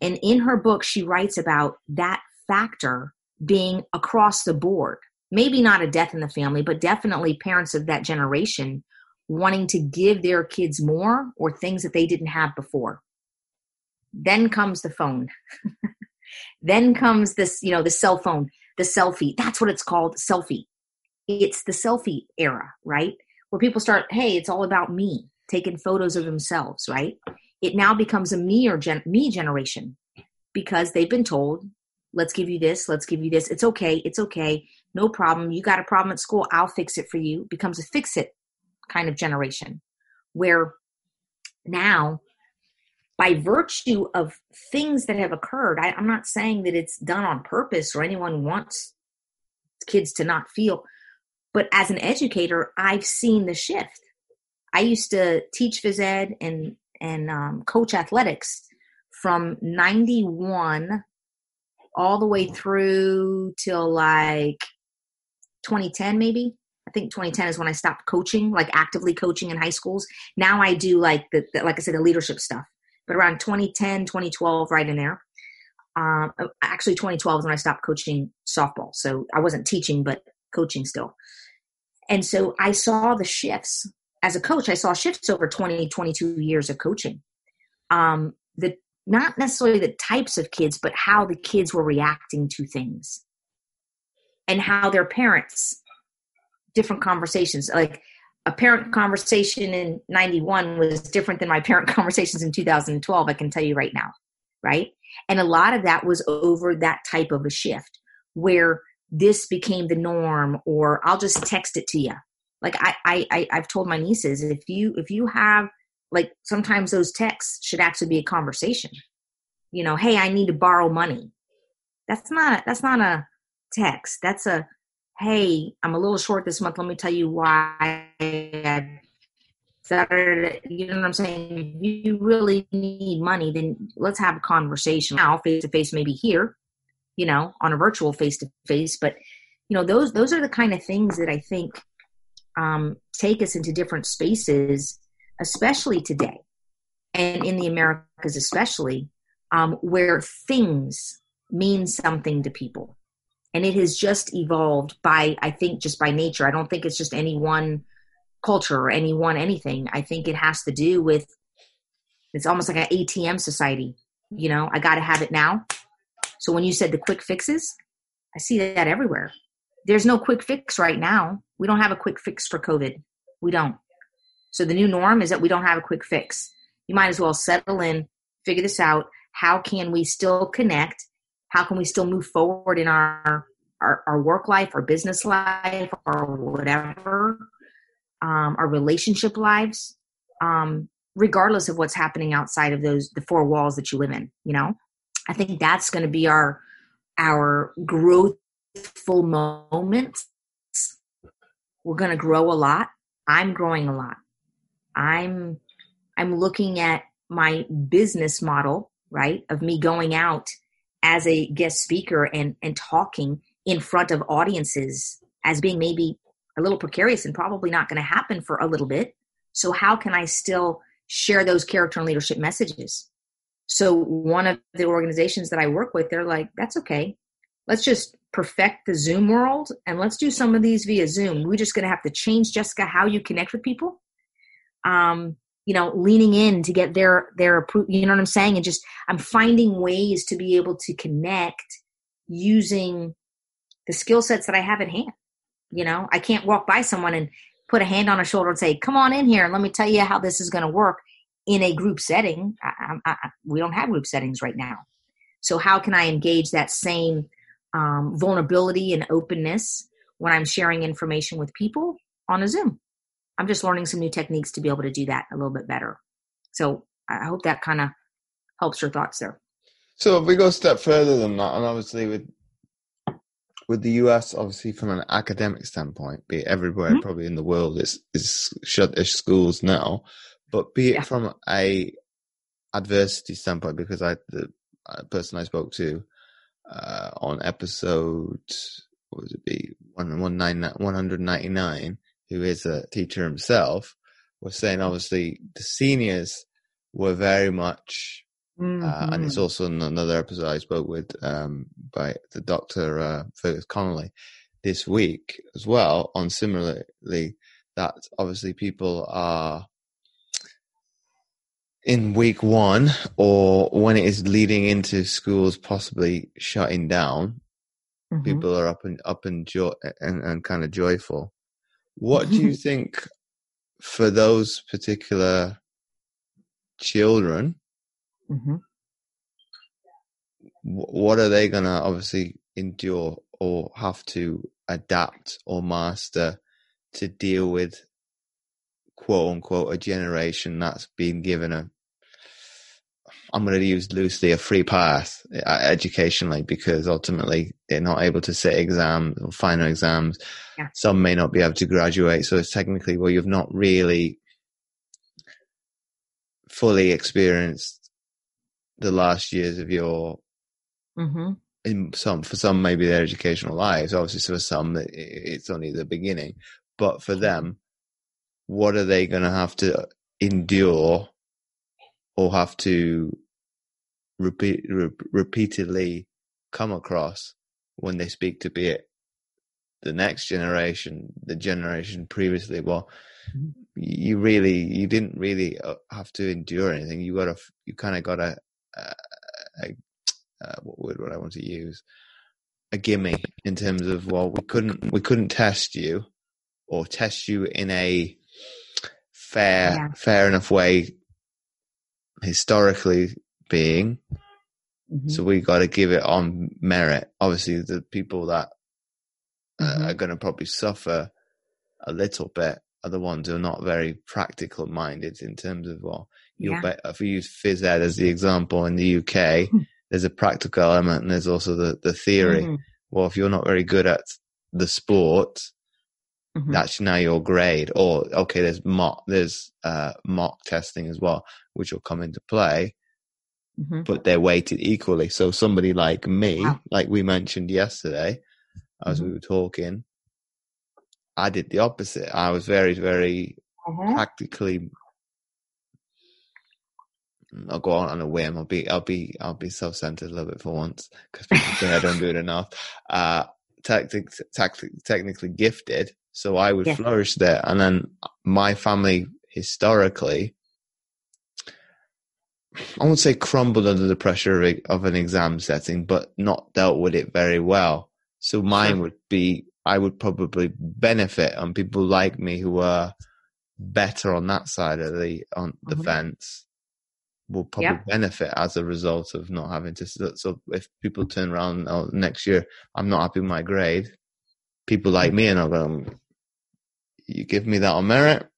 and in her book, she writes about that factor being across the board. Maybe not a death in the family, but definitely parents of that generation wanting to give their kids more or things that they didn't have before. Then comes the phone. then comes this, you know, the cell phone, the selfie. That's what it's called, selfie. It's the selfie era, right? Where people start, hey, it's all about me, taking photos of themselves, right? It now becomes a me or gen- me generation because they've been told, let's give you this, let's give you this. It's okay, it's okay, no problem. You got a problem at school, I'll fix it for you. Becomes a fix it kind of generation where now by virtue of things that have occurred, I, am not saying that it's done on purpose or anyone wants kids to not feel, but as an educator, I've seen the shift. I used to teach phys ed and and um, coach athletics from 91 all the way through till like 2010 maybe. I think 2010 is when i stopped coaching like actively coaching in high schools. Now i do like the, the like i said the leadership stuff but around 2010, 2012, right in there. Um, uh, actually, 2012 is when I stopped coaching softball. So I wasn't teaching, but coaching still. And so I saw the shifts as a coach. I saw shifts over 20, 22 years of coaching. Um, the not necessarily the types of kids, but how the kids were reacting to things and how their parents, different conversations. Like a parent conversation in 91 was different than my parent conversations in 2012 i can tell you right now right? And a lot of that was over that type of a shift where this became the norm or i'll just text it to you like I, I i've told my nieces if you if you have like sometimes those texts should actually be a conversation. You know hey i need to borrow money. That's not that's not a text. That's a hey, I'm a little short this month. Let me tell you why. Saturday, you know what I'm saying? If you really need money, then let's have a conversation now, face to face, maybe here, you know, on a virtual face to face. But you know, those those are the kind of things that I think um, take us into different spaces, especially today, and in the Americas, especially, um, where things mean something to people and it has just evolved by i think just by nature. I don't think it's just any one culture or any one anything. I think it has to do with it's almost like an atm society you know? I got to have it now. So when you said the quick fixes i see that everywhere. There's no quick fix right now. We don't have a quick fix for covid. We don't. So the new norm is that we don't have a quick fix. You might as well settle in figure this out. How can we still connect how can we still move forward in our our, our work life our business life or whatever um, our relationship lives um, regardless of what's happening outside of those the four walls that you live in you know? I think that's going to be our our growthful moments. We're going to grow a lot. I'm growing a lot. I'm i'm looking at my business model right of me going out as a guest speaker and and talking in front of audiences as being maybe a little precarious and probably not going to happen for a little bit. So how can i still share those character and leadership messages? So one of the organizations that i work with they're like that's okay. Let's just perfect the zoom world and let's do some of these via zoom. We're just going to have to change jessica how you connect with people. Um, you know leaning in to get their their approval you know what i'm saying? And just i'm finding ways to be able to connect using the skill sets that i have at hand. You know i can't walk by someone and put a hand on a shoulder and say come on in here and let me tell you how this is going to work. In a group setting I, I, I, we don't have group settings right now. So how can i engage that same um, vulnerability and openness when i'm sharing information with people on a zoom I'm just learning some new techniques to be able to do that a little bit better. So I hope that kind of helps your thoughts there. So if we go a step further than that, and obviously with with the US, obviously from an academic standpoint, be it everywhere mm-hmm. probably in the world is is shut as schools now, but be it yeah. from a adversity standpoint, because I the person I spoke to uh, on episode what was it be one one nine one hundred ninety nine who is a teacher himself, was saying obviously the seniors were very much, mm-hmm. uh, and it's mm-hmm. also in another episode I spoke with um, by the Doctor uh, Fergus Connolly this week as well on similarly that obviously people are in week one or when it is leading into schools possibly shutting down mm-hmm. people are up and up and joy and, and kind of joyful what do you think for those particular children? Mm-hmm. What are they going to obviously endure or have to adapt or master to deal with quote unquote a generation that's been given a I'm going to use loosely a free path uh, educationally because ultimately they're not able to sit exams or final exams. Yeah. Some may not be able to graduate. So it's technically, well, you've not really fully experienced the last years of your, mm-hmm. in some, for some, maybe their educational lives. Obviously, for some, it's only the beginning. But for them, what are they going to have to endure or have to repeat, re- repeatedly come across when they speak to be it the next generation, the generation previously. Well, mm-hmm. you really, you didn't really uh, have to endure anything. You got to, you kind of got a, a, a, uh, what word would I want to use? A gimme in terms of well, we couldn't, we couldn't test you or test you in a fair, yeah. fair enough way historically being. Mm-hmm. So we got to give it on merit. Obviously, the people that uh, mm-hmm. are going to probably suffer a little bit are the ones who are not very practical minded in terms of well, you'll yeah. bet if we use phys ed as the example in the UK, hmm. there's a practical element and there's also the the theory. Mm-hmm. Well, if you're not very good at the sport, mm-hmm. that's now your grade. Or okay, there's mock there's uh, mock testing as well, which will come into play. Mm-hmm. But they're weighted equally. So somebody like me, wow. like we mentioned yesterday, as mm-hmm. we were talking, I did the opposite. I was very, very mm-hmm. practically. I'll go on on a whim. I'll be, I'll be, I'll be self-centered a little bit for once because people think I don't do it enough. Uh, tactic, tactic, technically gifted, so I would yeah. flourish there. And then my family historically, I won't say crumbled under the pressure of, of an exam setting, but not dealt with it very well. So mine would be, I would probably benefit on people like me who are better on that side of the on the mm-hmm. fence will probably benefit as a result of not having to. So if people turn around oh, next year, I'm not happy with my grade. People like me are not going you give me that on merit,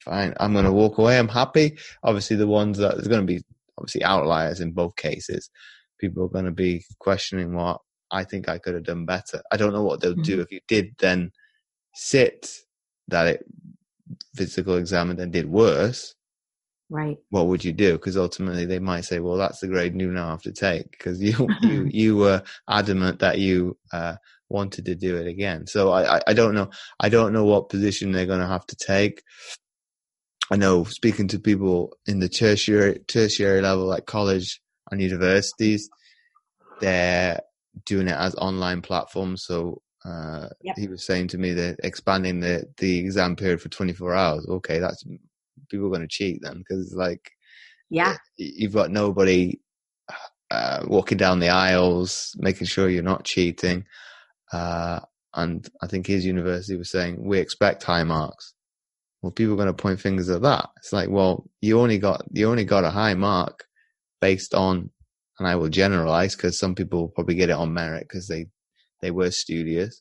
fine. I'm going to walk away. I'm happy. Obviously, the ones that there's going to be obviously outliers in both cases. People are going to be questioning what I think I could have done better. I don't know what they'll mm-hmm. do if you did then sit that it physical exam and then did worse. Right. What would you do? Because ultimately they might say, "Well, that's the grade you now have to take," because you you you were adamant that you uh, wanted to do it again. So I, I, I don't know. I don't know what position they're going to have to take. I know speaking to people in the tertiary tertiary level, like college and universities, they're doing it as online platforms. So uh, yep. he was saying to me that expanding the the exam period for 24 hours. Okay, that's people are going to cheat then because like yeah, you've got nobody uh, walking down the aisles, making sure you're not cheating. Uh, and I think his university was saying we expect high marks. Well, people are going to point fingers at that. It's like, well, you only got you only got a high mark based on, and I will generalize because some people probably get it on merit because they they were studious.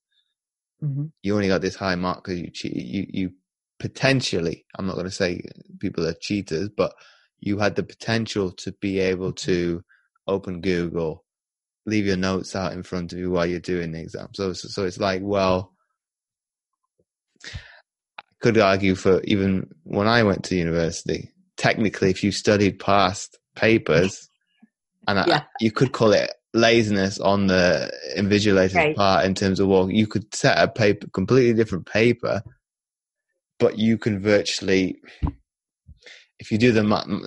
Mm-hmm. You only got this high mark because you cheat. You you potentially. I'm not going to say people are cheaters, but you had the potential to be able mm-hmm. to open Google, leave your notes out in front of you while you're doing the exam. So, so, so it's like, well, I could argue for even when I went to university, technically, if you studied past papers, and yeah. I, you could call it laziness on the invigilator's right. part in terms of, well, you could set a paper, completely different paper, but you can virtually, if you do the,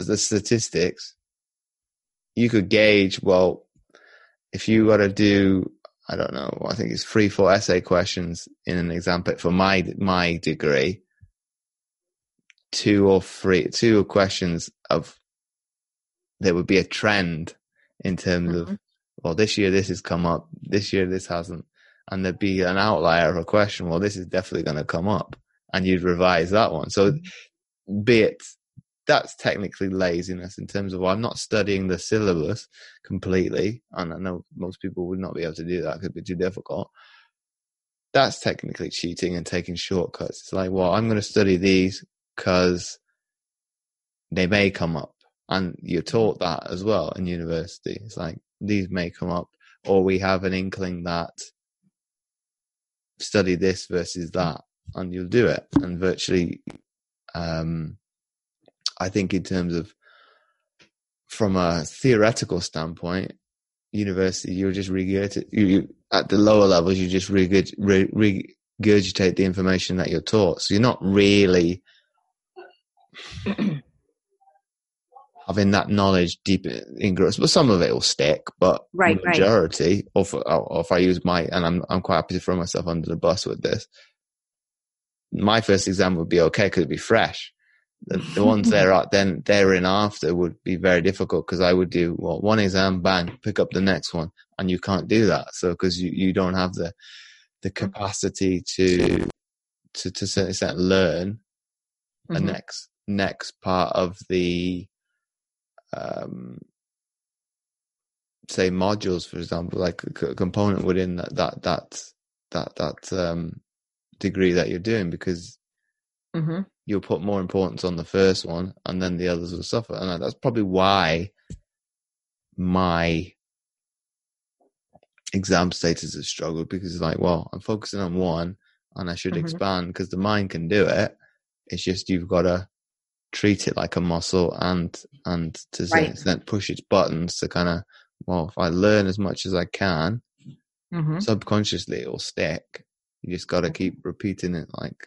the statistics, you could gauge, well, if you got to do, I don't know, I think it's three, four essay questions in an exam for my my degree, two or three, two questions of there would be a trend in terms mm-hmm. of, well, this year this has come up, this year this hasn't, and there'd be an outlier of a question. Well, this is definitely going to come up, and you'd revise that one. So, mm-hmm. be it that's technically laziness in terms of well, I'm not studying the syllabus completely, and I know most people would not be able to do that; it could be too difficult. That's technically cheating and taking shortcuts. It's like, well, I'm going to study these because they may come up, and you're taught that as well in university. It's like these may come up, or we have an inkling that study this versus that, and you'll do it, and virtually. Um, I think in terms of from a theoretical standpoint, university you're just regurgitate you, you, at the lower levels you just regurg, regurgitate the information that you're taught. So you're not really having that knowledge deep engrossed, but some of it will stick. But right, majority, right. or if I use my, and I'm I'm quite happy to throw myself under the bus with this. My first exam would be okay because it'd be fresh the, the ones that are then therein after would be very difficult because I would do well one exam, bang, pick up the next one, and you can't do that. So because you, you don't have the the capacity to to to certain extent learn mm-hmm. the next next part of the um say modules for example like a component within that that that that that um degree that you're doing because mm-hmm you'll put more importance on the first one and then the others will suffer. And that's probably why my exam status has struggled because it's like, well, I'm focusing on one and I should mm-hmm. expand because the mind can do it. It's just you've got to treat it like a muscle and and to right. extent push its buttons to kind of well, if I learn as much as I can, mm-hmm. subconsciously it will stick. You just got to keep repeating it like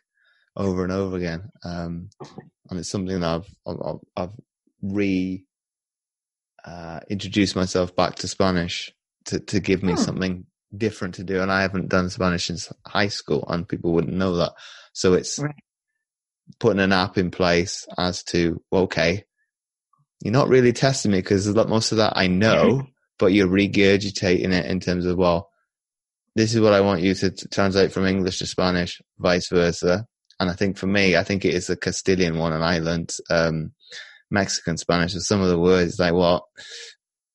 over and over again. Um, and it's something that I've, I've, I've re uh, introduced myself back to Spanish to, to give me oh. something different to do. And I haven't done Spanish since high school, and people wouldn't know that. So it's right. putting an app in place as to, okay, you're not really testing me because most of that I know, but you're regurgitating it in terms of, well, this is what I want you to, to translate from English to Spanish, vice versa. And I think for me, I think it is a Castilian one, and I learned um, Mexican Spanish. with some of the words like what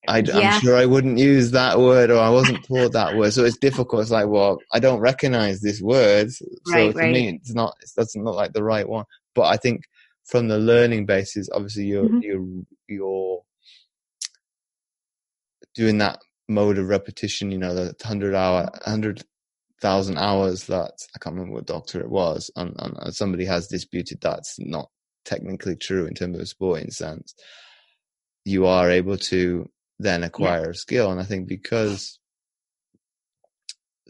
I, am sure I wouldn't use that word, or I wasn't taught that word, so it's difficult. It's like, well, I don't recognize this word, so right, to right. me, it's not. It doesn't look like the right one. But I think from the learning basis, obviously you're Mhm. you're you're doing that mode of repetition. You know, the hundred hour, hundred thousand hours. That I can't remember what doctor it was, and, and, somebody has disputed that's not technically true in terms of a sporting sense. You are able to then acquire a skill, and I think because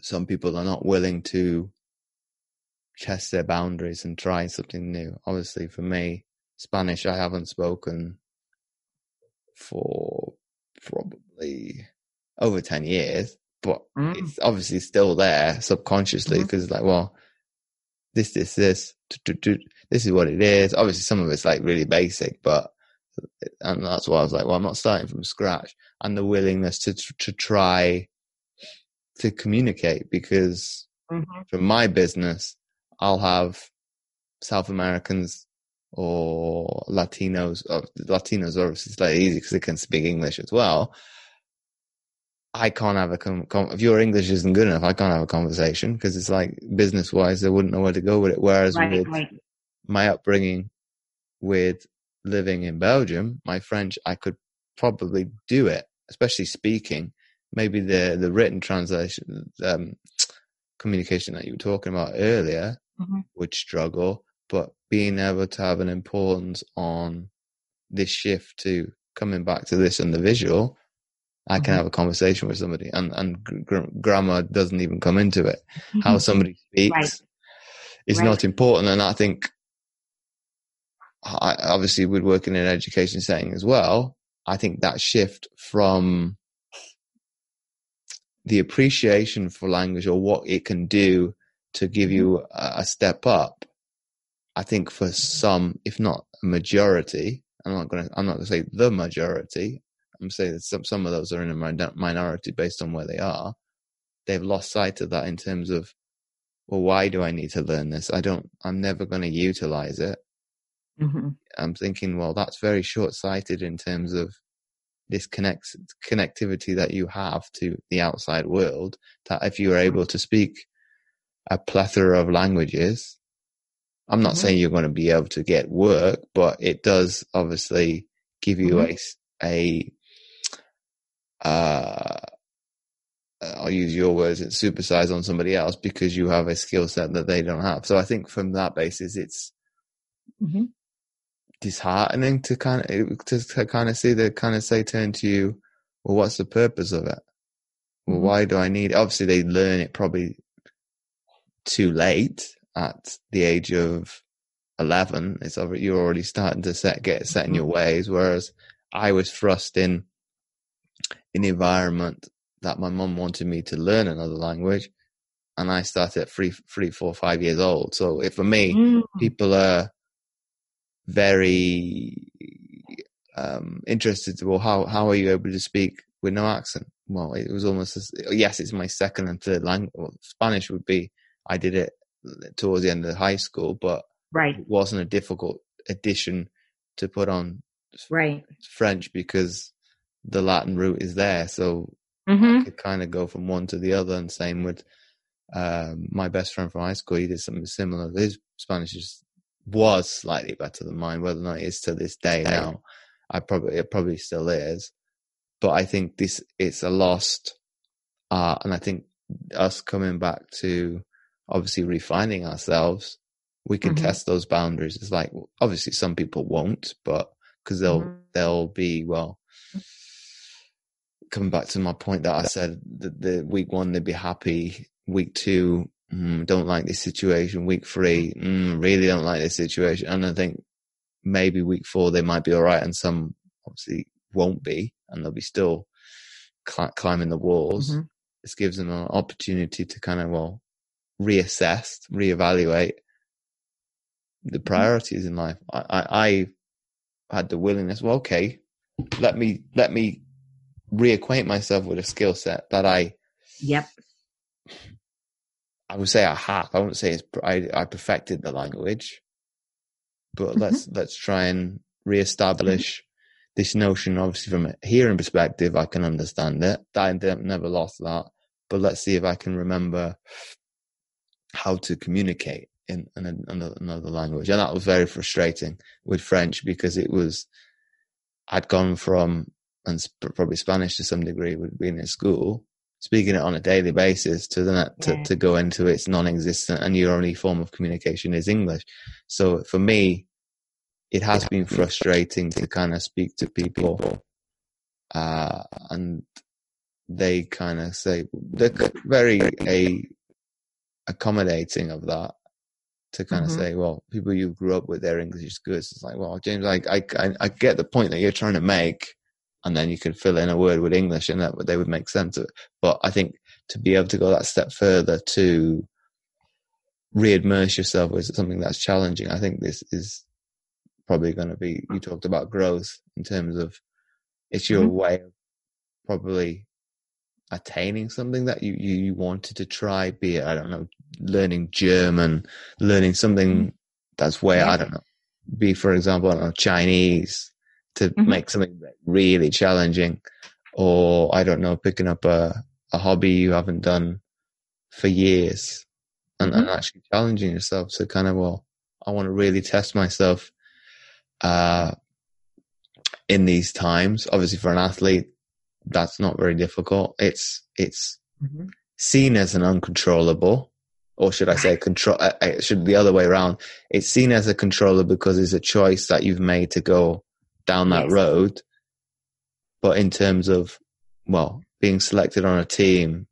some people are not willing to test their boundaries and try something new. Obviously, for me, Spanish I haven't spoken for probably over 10 years, but Mm. it's obviously still there subconsciously because it's like, well, this, this, this, this is what it is. Obviously, some of it's like really basic, but and that's why I was like, well, I'm not starting from scratch, and the willingness to to try to communicate because Mhm. for my business, I'll have South Americans or Latinos. Or Latinos are obviously slightly easy because they can speak English as well. I can't have a com- com- if your English isn't good enough, I can't have a conversation because it's like business wise, they wouldn't know where to go with it. Whereas Right, with right. my upbringing with living in Belgium, my French, I could probably do it, especially speaking. Maybe the the written translation, um, communication that you were talking about earlier Mhm. would struggle, but being able to have an importance on this shift to coming back to this and the visual, I can Mhm. have a conversation with somebody, and and gr- grammar doesn't even come into it. How somebody speaks Right. is Right. not important, and I think I, obviously with working in an education setting as well, I think that shift from the appreciation for language or what it can do to give you a, a step up. I think for some, if not a majority, I'm not going to, I'm not going to say the majority. I'm saying that some, some of those are in a minority based on where they are. They've lost sight of that in terms of, well, why do I need to learn this? I don't, I'm never going to utilize it. Mhm. I'm thinking, well, that's very short sighted in terms of this connects connectivity that you have to the outside world. That if you are able to speak a plethora of languages, I'm not Mhm. saying you're going to be able to get work, but it does obviously give you Mhm. a a uh, I'll use your words, it's supersize on somebody else because you have a skill set that they don't have. So I think from that basis, it's Mhm. disheartening to kind of to, kind of see the kind of say turn to you well what's the purpose of it well Mhm. why do i need it? obviously they learn it probably too late at the age of 11 it's over you're already starting to set get set in your ways whereas i was thrust in an environment that my mum wanted me to learn another language and i started at three three four five years old so if for me Mm. people are very um, interested. Well, how how are you able to speak with no accent? Well, it was almost as, yes, it's my second and third language. Well, Spanish would be. I did it towards the end of high school, but Right. it wasn't a difficult addition to put on Right. French because the Latin root is there. So hmm I could kind of go from one to the other. And same with um, my best friend from high school. He did something similar. His Spanish is, was slightly better than mine. Whether or not it is to this day now, I probably it probably still is. But I think this it's a lost art, and I think us coming back to obviously refining ourselves, we can Mhm. test those boundaries. It's like obviously some people won't, but because they'll Mhm. they'll be well coming back to my point that I said that the week one they'd be happy, week two mm, don't like this situation, week three mm, really don't like this situation, and I think maybe week four they might be all right, and some obviously won't be, and they'll be still cl- climbing the walls. Mhm. This gives them an opportunity to kind of well reassess, reevaluate the priorities in life. I, I, I had the willingness. Well, okay, let me let me reacquaint myself with a skill set that I Yep. I would say I have. I wouldn't say it's I, I perfected the language, but mm-hmm. let's let's try and reestablish this notion. Obviously, from a hearing perspective, I can understand it. I never lost that, but let's see if I can remember how to communicate in, in another, another language, and that was very frustrating with French because it was I'd gone from and probably Spanish to some degree would be in a school, speaking it on a daily basis to then to, yeah. to go into its non-existent and your only form of communication is English. So for me, it has been frustrating to kind of speak to people, uh, and they kind of say they're very a accommodating of that to kind mm-hmm. of say, well, people you grew up with, their English is good. So it's like, well, James, I, I, I get the point that you're trying to make, and then you could fill in a word with English, and that they would make sense of it. But I think to be able to go that step further to re-immerse yourself with something that's challenging, I think this is probably going to be. You talked about growth in terms of it's your mm-hmm. way of probably attaining something that you, you, you wanted to try, be it, I don't know, learning German, learning something mm-hmm. that's where. I don't know, be, for example, I don't know, Chinese to mm-hmm. make something really challenging or I don't know, picking up a, a hobby you haven't done for years and, mm-hmm. and actually challenging yourself to kind of, well, I want to really test myself, uh, in these times. Obviously for an athlete, that's not very difficult. It's it's mm-hmm. seen as an uncontrollable, or should I say, control? Uh, it should be the other way around. It's seen as a controller because it's a choice that you've made to go down that yes. road. But in terms of, well, being selected on a team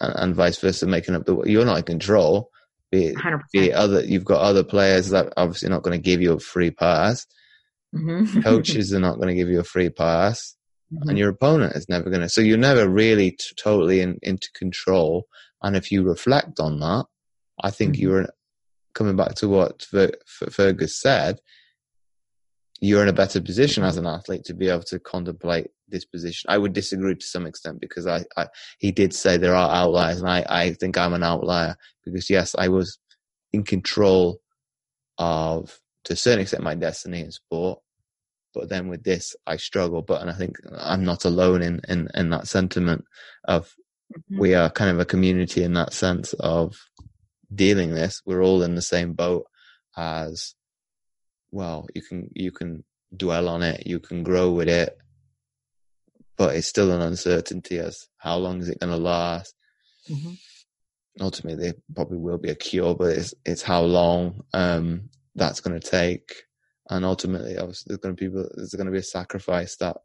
and, and vice versa, making up the, you're not in control. Be it, be it other, you've got other players that obviously not going to give you a free pass. Mm-hmm. Coaches are not going to give you a free pass mm-hmm. and your opponent is never going to. So you're never really t- totally in, into control. And if you reflect on that, I think mm-hmm. you're coming back to what Fer- Fergus said. You're in a better position as an athlete to be able to contemplate this position. I would disagree to some extent because I, I he did say there are outliers, and I, I think I'm an outlier because yes, I was in control of to a certain extent my destiny in sport, but then with this, I struggle. But and I think I'm not alone in in, in that sentiment of mm-hmm. we are kind of a community in that sense of dealing this. We're all in the same boat as well. You can you can dwell on it, you can grow with it, but it's still an uncertainty as how long is it going to last. Mm-hmm. Ultimately, there probably will be a cure, but it's it's how long um, that's going to take and ultimately, obviously, there's going to be there's going to be a sacrifice that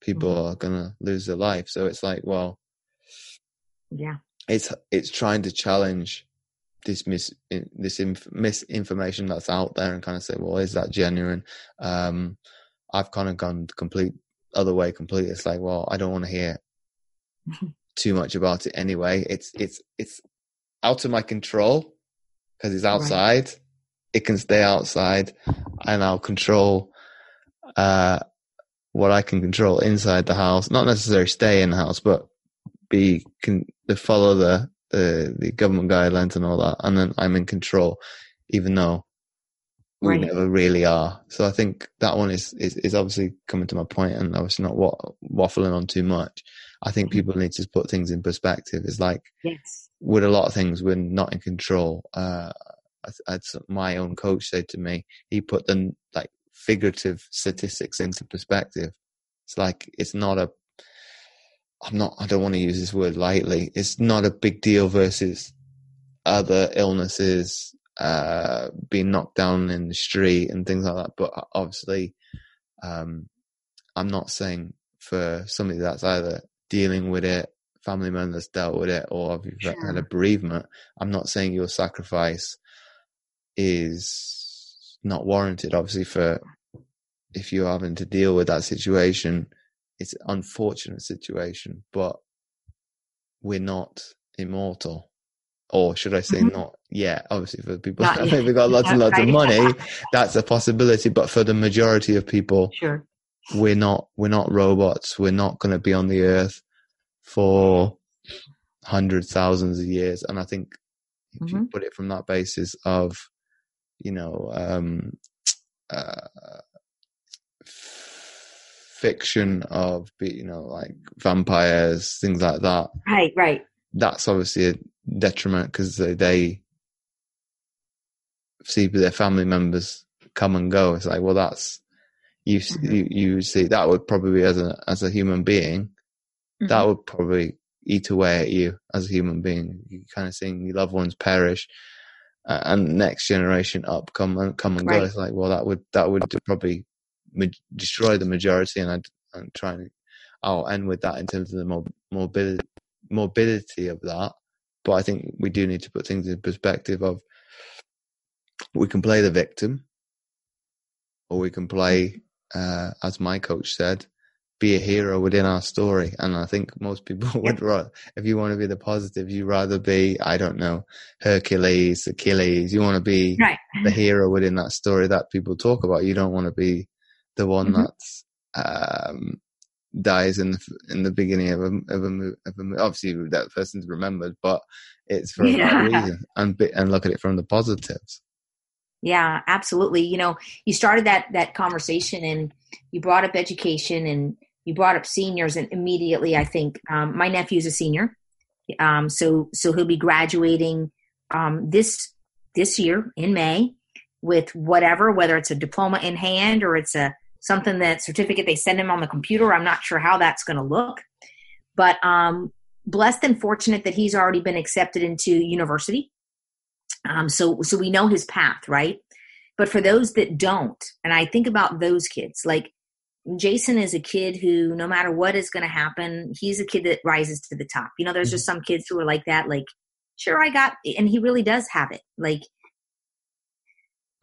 people mm-hmm. are going to lose their life. So it's like, well, yeah, it's it's trying to challenge this mis this inf- misinformation that's out there and kind of say, well, is that genuine? Um, I've kind of gone complete other way completely. It's like, well, I don't want to hear too much about it anyway. It's it's it's out of my control because it's outside. Right it can stay outside and I'll control uh, what I can control inside the house. Not necessarily stay in the house, but be can follow the, the the government guidelines and all that, and then I'm in control, even though we right. never really are. So I think that one is, is is obviously coming to my point, and obviously not waffling on too much. I think mm-hmm. people need to put things in perspective. It's like yes. with a lot of things, we're not in control. Uh, as my own coach said to me, he put the like figurative statistics into perspective. It's like it's not a. I'm not. I don't want to use this word lightly. It's not a big deal versus other illnesses, uh, being knocked down in the street and things like that. But obviously, um, I'm not saying for somebody that's either dealing with it, family members dealt with it, or have sure. had a bereavement. I'm not saying your sacrifice is not warranted. Obviously, for if you're having to deal with that situation, it's an unfortunate situation, but we're not immortal. Or should I say mm-hmm. not yet? Obviously, for people that have got lots and lots of money, that's a possibility. But for the majority of people, sure. we're not we're not robots. We're not going to be on the earth for hundreds, thousands of years. And I think if mm-hmm. you put it from that basis of you know, um, uh, fiction of, you know, like vampires, things like that. Right, right. That's obviously a detriment because they, they see their family members come and go. It's like, well, that's you. Mm-hmm. You, you see that would probably as a as a human being, mm-hmm. that would probably eat away at you as a human being. You kind of seeing your loved ones perish, uh, and next generation up come and come and right. go. It's like, well, that would that would probably ma- destroy the majority, and I'd, I'm trying. I'll end with that in terms of the morbidity morbidity of that. But I think we do need to put things in perspective of we can play the victim, or we can play, uh, as my coach said, be a hero within our story. And I think most people would rather, if you want to be the positive, you rather be, I don't know, Hercules, Achilles. You want to be right. the hero within that story that people talk about. You don't want to be the one mm-hmm. that's, um, dies in the in the beginning of a of a, of a obviously that person's remembered, but it's for yeah. a reason. And and look at it from the positives. Yeah, absolutely. You know, you started that that conversation and you brought up education and you brought up seniors and immediately I think um, my nephew's a senior, um, so so he'll be graduating um, this this year in May with whatever, whether it's a diploma in hand or it's a something that certificate they send him on the computer. I'm not sure how that's going to look, but um, blessed and fortunate that he's already been accepted into university. Um, so so we know his path, right? But for those that don't, and I think about those kids, like Jason is a kid who, no matter what is going to happen, he's a kid that rises to the top. You know, there's mm-hmm. just some kids who are like that, like, sure, I got, and he really does have it. Like,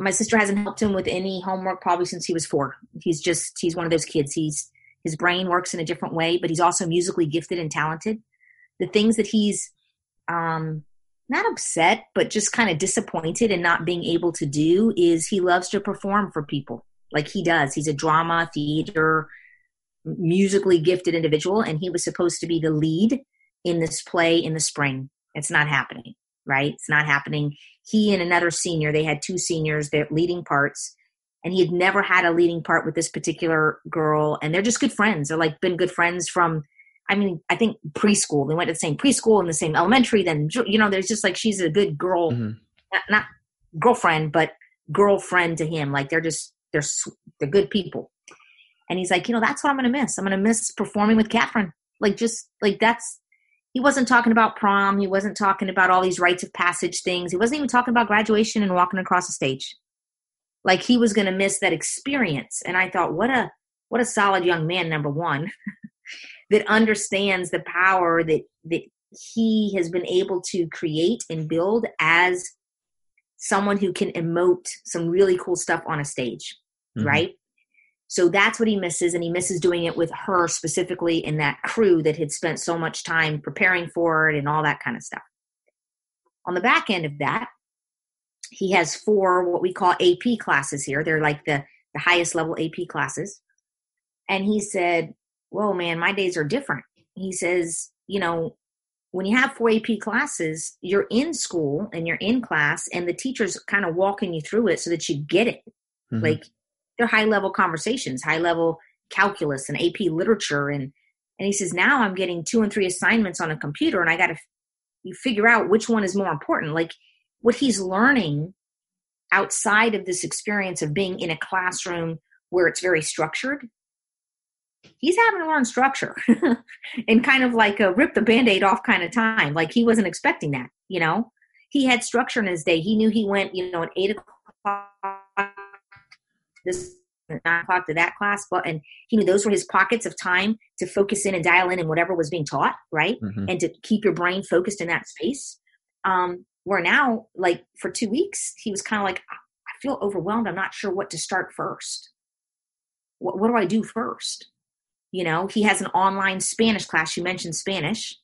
my sister hasn't helped him with any homework probably since he was four. He's just, he's one of those kids. He's, his brain works in a different way, but he's also musically gifted and talented. The things that he's, um, not upset, but just kind of disappointed in not being able to do is he loves to perform for people like he does. He's a drama, theater, musically gifted individual, and he was supposed to be the lead in this play in the spring. It's not happening, right? It's not happening. He and another senior, they had two seniors, they're leading parts, and he had never had a leading part with this particular girl, and they're just good friends. They're like been good friends from I mean, I think preschool. They went to the same preschool and the same elementary. Then you know, there's just like she's a good girl, mm-hmm. not, not, girlfriend, but girlfriend to him. Like they're just they're they're good people. And he's like, you know, that's what I'm going to miss. I'm going to miss performing with Catherine. Like, just like that's. He wasn't talking about prom. He wasn't talking about all these rites of passage things. He wasn't even talking about graduation and walking across the stage. Like he was going to miss that experience. And I thought, what a what a solid young man. Number one, that understands the power that that he has been able to create and build as someone who can emote some really cool stuff on a stage, mm-hmm. right? So that's what he misses, and he misses doing it with her specifically in that crew that had spent so much time preparing for it and all that kind of stuff. On the back end of that, he has four what we call AP classes here. They're like the, the highest level AP classes. And he said, Whoa, man, my days are different. He says, You know, when you have four AP classes, you're in school and you're in class, and the teacher's kind of walking you through it so that you get it. Mm-hmm. Like they're high level conversations, high level calculus and AP literature, and and he says now I'm getting two and three assignments on a computer, and I got to you figure out which one is more important. Like what he's learning outside of this experience of being in a classroom where it's very structured he's having to learn structure and kind of like a rip the band-aid off kind of time. Like he wasn't expecting that you know? He had structure in his day. He knew he went you know at eight o'clock this nine o'clock to that class but and he knew those were his pockets of time to focus in and dial in and whatever was being taught right mm-hmm. and to keep your brain focused in that space um where now like for two weeks he was kind of like i feel overwhelmed i'm not sure what to start first what, what do i do first you know, he has an online Spanish class. You mentioned Spanish.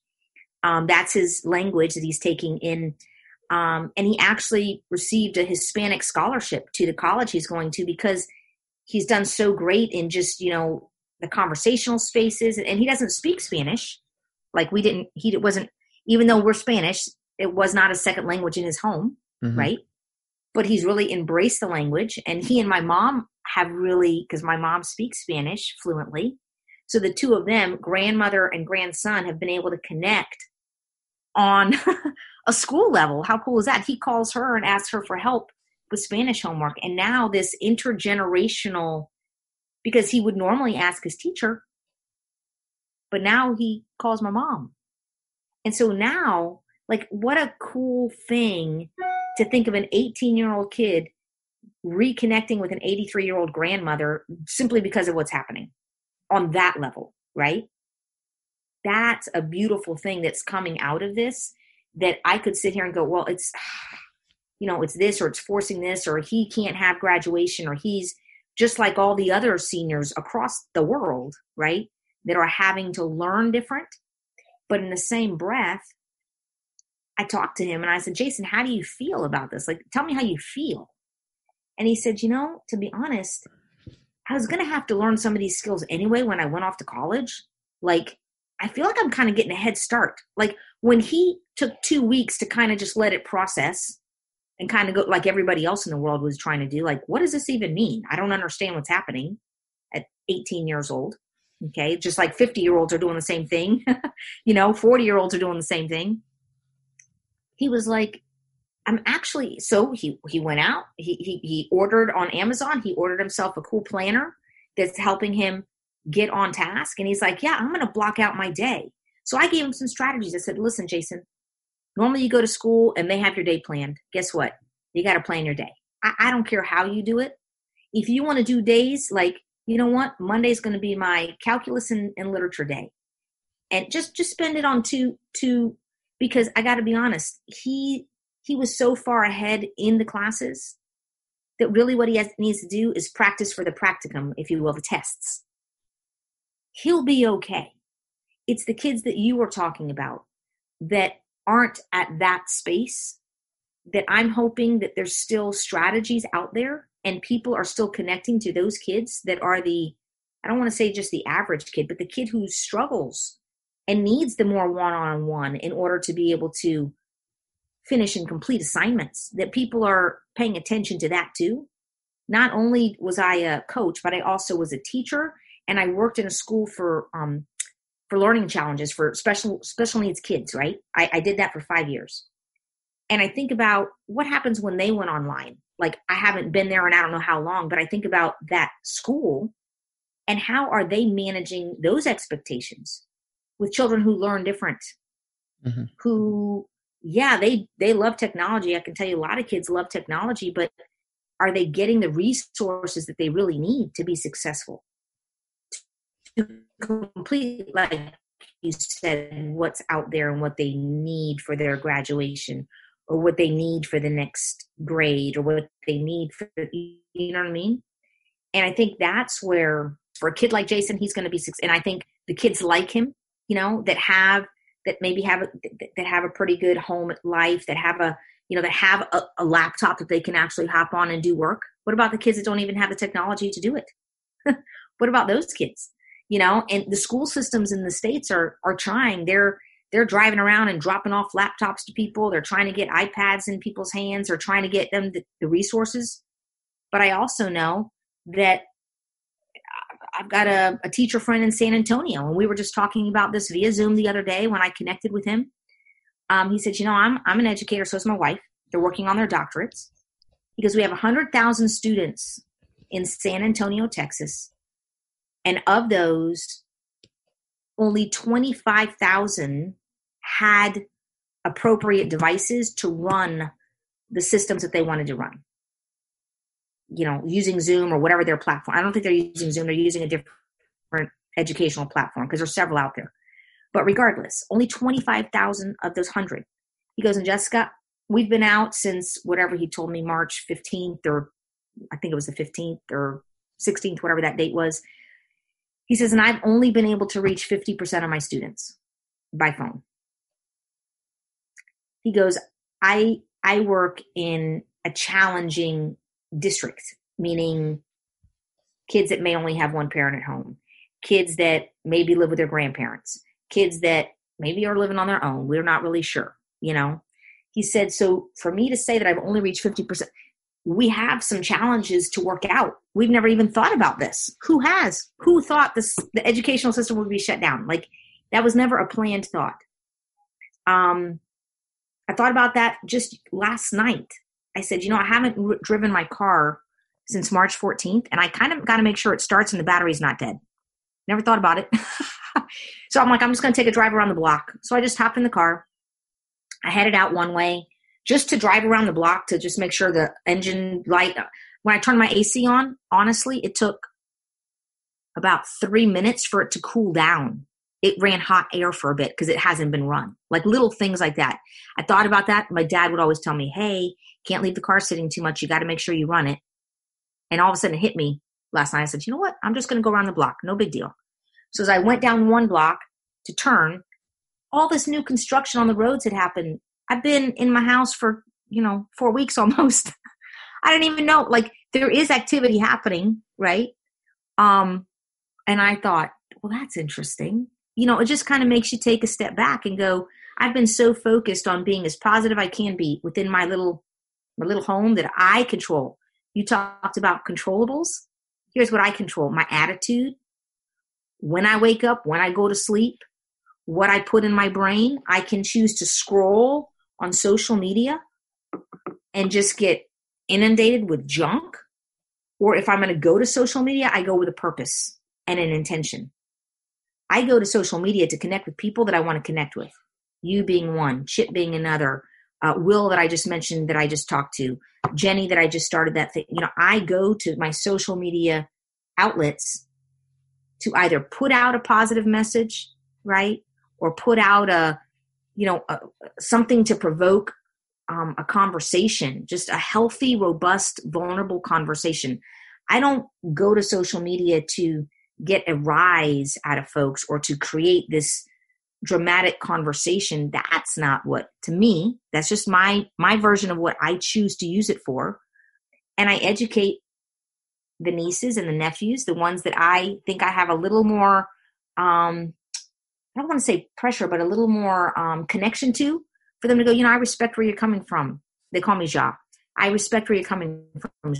Um, that's his language that he's taking in. Um, and he actually received a Hispanic scholarship to the college he's going to because he's done so great in just, you know, the conversational spaces. And he doesn't speak Spanish. Like we didn't, he wasn't, even though we're Spanish, it was not a second language in his home, mm-hmm. right? But he's really embraced the language. And he and my mom have really, because my mom speaks Spanish fluently so the two of them, grandmother and grandson, have been able to connect on a school level. How cool is that? He calls her and asks her for help with Spanish homework. And now this intergenerational, because he would normally ask his teacher, but now he calls my mom. And so now, like, what a cool thing to think of an 18 year old kid reconnecting with an 83 year old grandmother simply because of what's happening on that level, right? That's a beautiful thing that's coming out of this that I could sit here and go, well, it's, you know, it's this or it's forcing this or he can't have graduation or he's just like all the other seniors across the world, right? That are having to learn different. But in the same breath, I talked to him and I said, Jason, how do you feel about this? Like, tell me how you feel. And he said, you know, to be honest, I was going to have to learn some of these skills anyway when I went off to college. Like, I feel like I'm kind of getting a head start. Like, when he took two weeks to kind of just let it process and kind of go like everybody else in the world was trying to do, like, what does this even mean? I don't understand what's happening at 18 years old. Okay. Just like 50 year olds are doing the same thing, you know, 40 year olds are doing the same thing. He was like, I'm actually so he he went out. He he he ordered on Amazon. He ordered himself a cool planner that's helping him get on task. And he's like, "Yeah, I'm going to block out my day." So I gave him some strategies. I said, "Listen, Jason. Normally you go to school and they have your day planned. Guess what? You got to plan your day. I, I don't care how you do it. If you want to do days like you know what, Monday's going to be my calculus and, and literature day, and just just spend it on two two because I got to be honest, he he was so far ahead in the classes that really what he has, needs to do is practice for the practicum, if you will, the tests. He'll be okay. It's the kids that you were talking about that aren't at that space that I'm hoping that there's still strategies out there and people are still connecting to those kids that are the, I don't want to say just the average kid, but the kid who struggles and needs the more one on one in order to be able to finish and complete assignments, that people are paying attention to that too. Not only was I a coach, but I also was a teacher and I worked in a school for um, for learning challenges for special special needs kids, right? I, I did that for five years. And I think about what happens when they went online. Like I haven't been there and I don't know how long, but I think about that school and how are they managing those expectations with children who learn different, mm-hmm. who yeah, they they love technology. I can tell you a lot of kids love technology, but are they getting the resources that they really need to be successful? To complete, like you said, what's out there and what they need for their graduation, or what they need for the next grade, or what they need for you know what I mean? And I think that's where for a kid like Jason, he's going to be successful. And I think the kids like him, you know, that have that maybe have a, that have a pretty good home life that have a you know that have a, a, laptop that they can actually hop on and do work what about the kids that don't even have the technology to do it what about those kids you know and the school systems in the states are are trying. They're they're driving around and dropping off laptops to people. They're trying to get ipads in people's hands. Or trying to get them the, the resources. But i also know that I've got a, a teacher friend in San Antonio, and we were just talking about this via Zoom the other day when I connected with him. Um, he said, "You know, I'm I'm an educator, so is my wife. They're working on their doctorates. Because we have hundred thousand students in San Antonio, Texas, and of those, only twenty five thousand had appropriate devices to run the systems that they wanted to run you know, using Zoom or whatever their platform. I don't think they're using Zoom. They're using a different educational platform because there's several out there. But regardless, only 25,000 of those 100. He goes, and Jessica, we've been out since whatever he told me, March 15th, or I think it was the 15th or 16th, whatever that date was. He says, and I've only been able to reach 50% of my students by phone. He goes, I I work in a challenging district, meaning kids that may only have one parent at home, kids that maybe live with their grandparents, kids that maybe are living on their own. We're not really sure, you know. He said, so for me to say that I've only reached 50%, we have some challenges to work out. We've never even thought about this. Who has? Who thought this the educational system would be shut down? Like that was never a planned thought. Um I thought about that just last night I said, you know, I haven't r- driven my car since March 14th, and I kind of got to make sure it starts and the battery's not dead. Never thought about it. so I'm like, I'm just going to take a drive around the block. So I just hopped in the car. I headed out one way just to drive around the block to just make sure the engine light. When I turned my AC on, honestly, it took about three minutes for it to cool down. It ran hot air for a bit because it hasn't been run. Like little things like that. I thought about that. My dad would always tell me, hey, can't leave the car sitting too much. You got to make sure you run it. And all of a sudden it hit me last night. I said, you know what? I'm just going to go around the block. No big deal. So as I went down one block to turn, all this new construction on the roads had happened. I've been in my house for, you know, four weeks almost. I didn't even know. Like there is activity happening, right? Um, and I thought, well, that's interesting. You know, it just kind of makes you take a step back and go, I've been so focused on being as positive I can be within my little my little home that I control. You talked about controllables. Here's what I control my attitude. When I wake up, when I go to sleep, what I put in my brain, I can choose to scroll on social media and just get inundated with junk. Or if I'm going to go to social media, I go with a purpose and an intention. I go to social media to connect with people that I want to connect with. You being one, Chip being another, uh, Will that I just mentioned that I just talked to, Jenny that I just started that thing. You know, I go to my social media outlets to either put out a positive message, right, or put out a, you know, a, something to provoke um, a conversation, just a healthy, robust, vulnerable conversation. I don't go to social media to get a rise out of folks or to create this dramatic conversation that's not what to me that's just my my version of what i choose to use it for and i educate the nieces and the nephews the ones that i think i have a little more um i don't want to say pressure but a little more um connection to for them to go you know i respect where you're coming from they call me ja i respect where you're coming from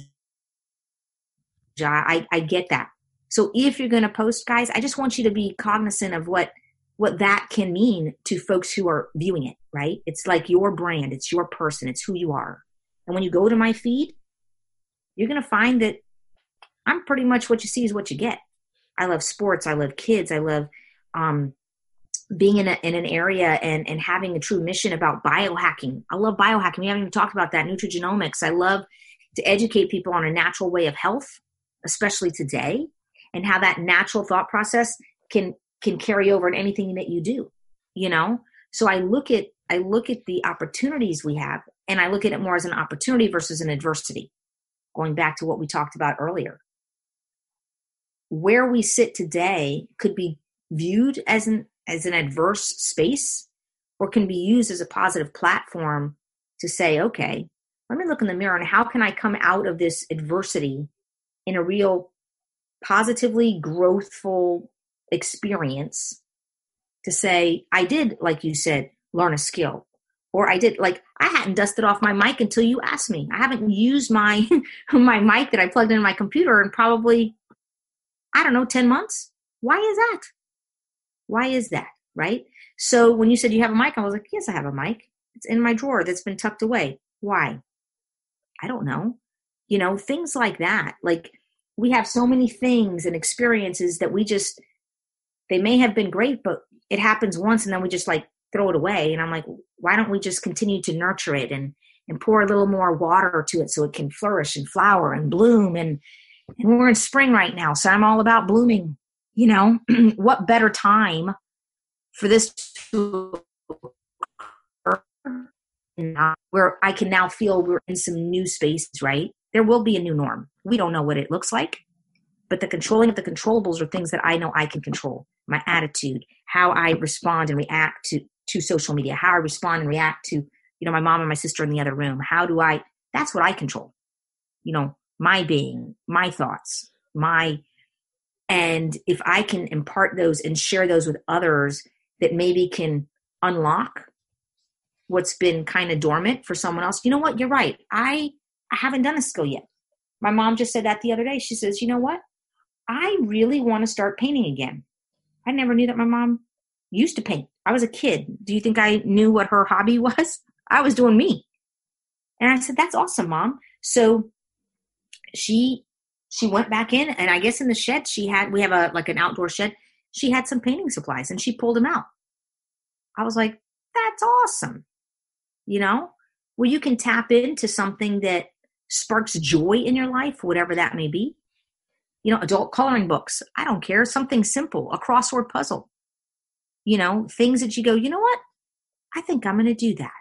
ja i i get that so if you're going to post guys i just want you to be cognizant of what what that can mean to folks who are viewing it, right? It's like your brand, it's your person, it's who you are. And when you go to my feed, you're going to find that I'm pretty much what you see is what you get. I love sports, I love kids, I love um, being in, a, in an area and, and having a true mission about biohacking. I love biohacking. We haven't even talked about that. Nutrigenomics. I love to educate people on a natural way of health, especially today, and how that natural thought process can can carry over in anything that you do you know so i look at i look at the opportunities we have and i look at it more as an opportunity versus an adversity going back to what we talked about earlier where we sit today could be viewed as an as an adverse space or can be used as a positive platform to say okay let me look in the mirror and how can i come out of this adversity in a real positively growthful experience to say, I did, like you said, learn a skill. Or I did like I hadn't dusted off my mic until you asked me. I haven't used my my mic that I plugged in my computer in probably I don't know 10 months. Why is that? Why is that? Right? So when you said you have a mic, I was like, yes, I have a mic. It's in my drawer that's been tucked away. Why? I don't know. You know, things like that. Like we have so many things and experiences that we just they may have been great, but it happens once and then we just like throw it away. And I'm like, why don't we just continue to nurture it and and pour a little more water to it so it can flourish and flower and bloom and and we're in spring right now, so I'm all about blooming. You know, what better time for this to occur where I can now feel we're in some new spaces, right? There will be a new norm. We don't know what it looks like, but the controlling of the controllables are things that I know I can control my attitude, how I respond and react to to social media, how I respond and react to, you know, my mom and my sister in the other room. How do I that's what I control. You know, my being, my thoughts, my and if I can impart those and share those with others that maybe can unlock what's been kind of dormant for someone else. You know what? You're right. I I haven't done a skill yet. My mom just said that the other day. She says, "You know what? I really want to start painting again." I never knew that my mom used to paint. I was a kid. Do you think I knew what her hobby was? I was doing me. And I said, That's awesome, mom. So she she went back in and I guess in the shed she had we have a like an outdoor shed. She had some painting supplies and she pulled them out. I was like, That's awesome. You know? Where you can tap into something that sparks joy in your life, whatever that may be. You know, adult coloring books. I don't care. Something simple, a crossword puzzle. You know, things that you go, you know what? I think I'm going to do that.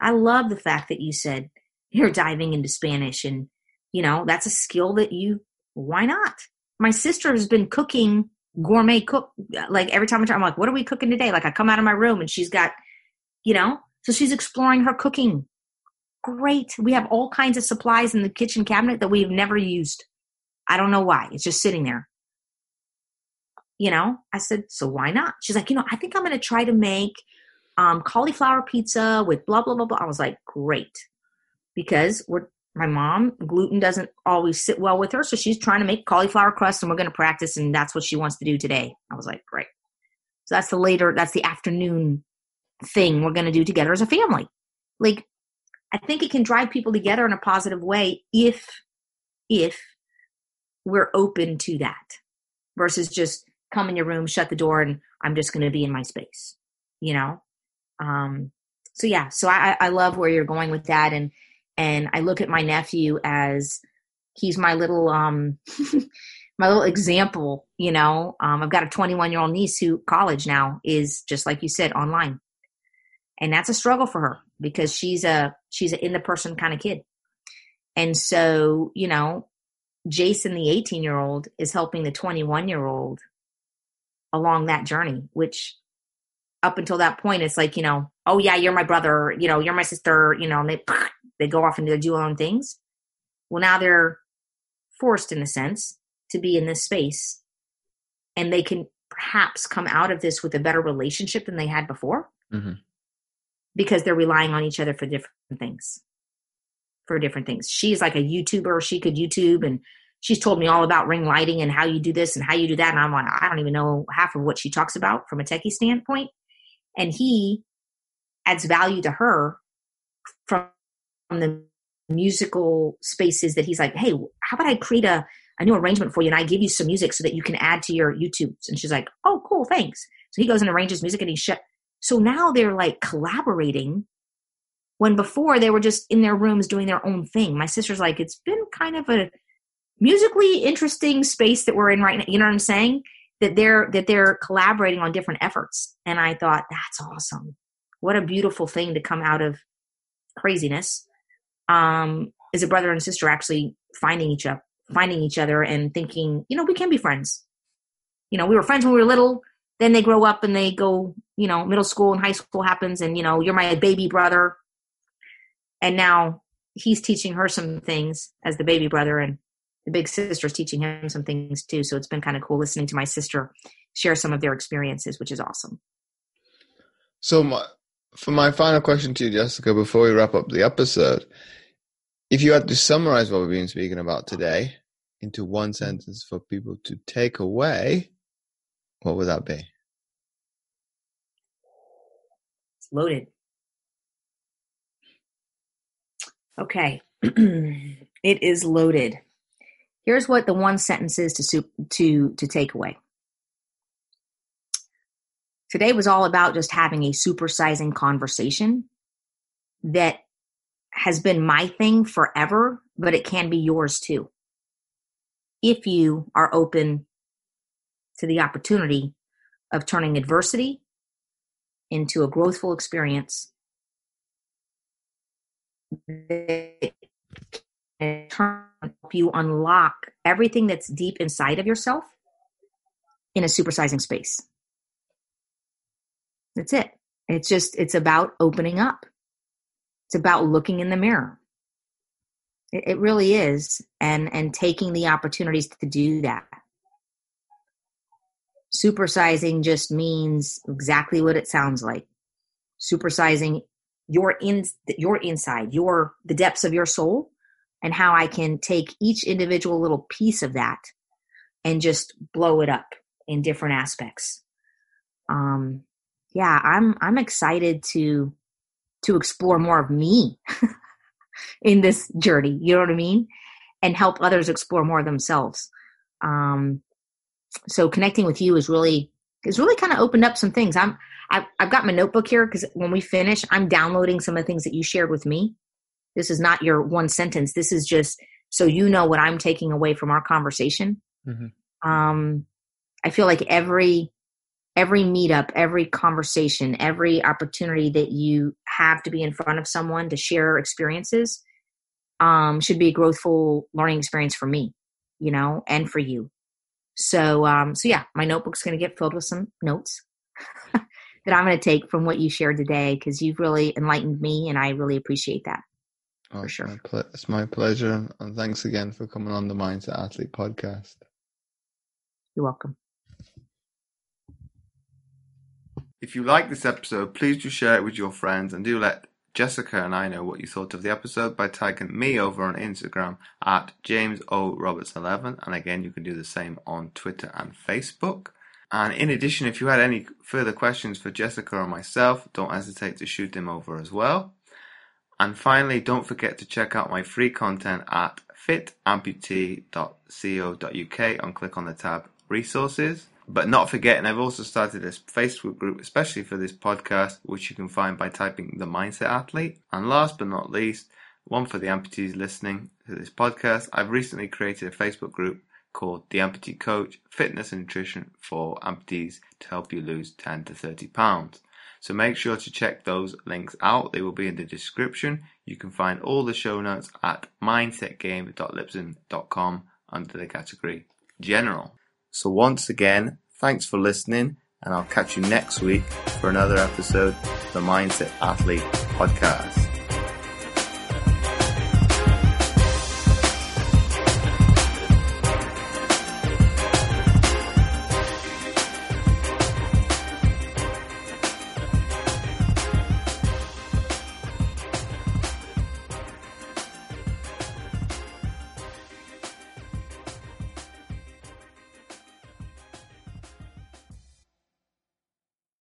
I love the fact that you said you're diving into Spanish and, you know, that's a skill that you, why not? My sister has been cooking gourmet cook, like every time I'm like, what are we cooking today? Like I come out of my room and she's got, you know, so she's exploring her cooking great. We have all kinds of supplies in the kitchen cabinet that we've never used. I don't know why. It's just sitting there. You know, I said, so why not? She's like, you know, I think I'm going to try to make um, cauliflower pizza with blah, blah, blah, blah. I was like, great. Because we're, my mom, gluten doesn't always sit well with her. So she's trying to make cauliflower crust and we're going to practice. And that's what she wants to do today. I was like, great. So that's the later, that's the afternoon thing we're going to do together as a family. Like, I think it can drive people together in a positive way if if we're open to that versus just come in your room, shut the door, and I'm just going to be in my space. You know. Um, so yeah, so I, I love where you're going with that, and and I look at my nephew as he's my little um my little example. You know, um, I've got a 21 year old niece who college now is just like you said online, and that's a struggle for her because she's a she's an in the person kind of kid and so you know jason the 18 year old is helping the 21 year old along that journey which up until that point it's like you know oh yeah you're my brother you know you're my sister you know and they they go off and they do their own things well now they're forced in a sense to be in this space and they can perhaps come out of this with a better relationship than they had before mm-hmm because they're relying on each other for different things. For different things. She's like a YouTuber. She could YouTube and she's told me all about ring lighting and how you do this and how you do that. And I'm like, I don't even know half of what she talks about from a techie standpoint. And he adds value to her from the musical spaces that he's like, hey, how about I create a, a new arrangement for you and I give you some music so that you can add to your YouTubes? And she's like, oh, cool, thanks. So he goes and arranges music and he so now they're like collaborating when before they were just in their rooms doing their own thing. My sister's like, it's been kind of a musically interesting space that we're in right now. You know what I'm saying? That they're that they're collaborating on different efforts. And I thought, that's awesome. What a beautiful thing to come out of craziness. Um, is a brother and sister actually finding each other finding each other and thinking, you know, we can be friends. You know, we were friends when we were little then they grow up and they go, you know, middle school and high school happens, and you know, you're my baby brother. And now he's teaching her some things as the baby brother, and the big sister's teaching him some things too. So it's been kind of cool listening to my sister share some of their experiences, which is awesome. So, my, for my final question to you, Jessica, before we wrap up the episode, if you had to summarize what we've been speaking about today into one sentence for people to take away, what would that be? It's loaded. Okay. it is loaded. Here's what the one sentence is to to to take away. Today was all about just having a supersizing conversation that has been my thing forever, but it can be yours too. If you are open to the opportunity of turning adversity into a growthful experience that can help you unlock everything that's deep inside of yourself in a supersizing space. That's it. It's just, it's about opening up. It's about looking in the mirror. It, it really is. And, and taking the opportunities to do that. Supersizing just means exactly what it sounds like. Supersizing your in your inside, your the depths of your soul and how I can take each individual little piece of that and just blow it up in different aspects. Um yeah, I'm I'm excited to to explore more of me in this journey. You know what I mean? And help others explore more of themselves. Um, so connecting with you is really is really kind of opened up some things. I'm I've, I've got my notebook here because when we finish, I'm downloading some of the things that you shared with me. This is not your one sentence. This is just so you know what I'm taking away from our conversation. Mm-hmm. Um, I feel like every every meetup, every conversation, every opportunity that you have to be in front of someone to share experiences um, should be a growthful learning experience for me, you know, and for you. So, um, so yeah, my notebook's going to get filled with some notes that I'm going to take from what you shared today because you've really enlightened me, and I really appreciate that. Oh, for sure, my it's my pleasure, and thanks again for coming on the Mindset Athlete podcast. You're welcome. If you like this episode, please do share it with your friends and do let Jessica and I know what you thought of the episode by tagging me over on Instagram at James O Roberts 11 and again you can do the same on Twitter and Facebook. And in addition, if you had any further questions for Jessica or myself, don't hesitate to shoot them over as well. And finally, don't forget to check out my free content at fitamputee.co.uk and click on the tab Resources. But not forgetting, I've also started a Facebook group, especially for this podcast, which you can find by typing The Mindset Athlete. And last but not least, one for the amputees listening to this podcast, I've recently created a Facebook group called The Amputee Coach Fitness and Nutrition for Amputees to help you lose 10 to 30 pounds. So make sure to check those links out. They will be in the description. You can find all the show notes at mindsetgame.libsyn.com under the category General. So once again, thanks for listening, and I'll catch you next week for another episode of the Mindset Athlete Podcast.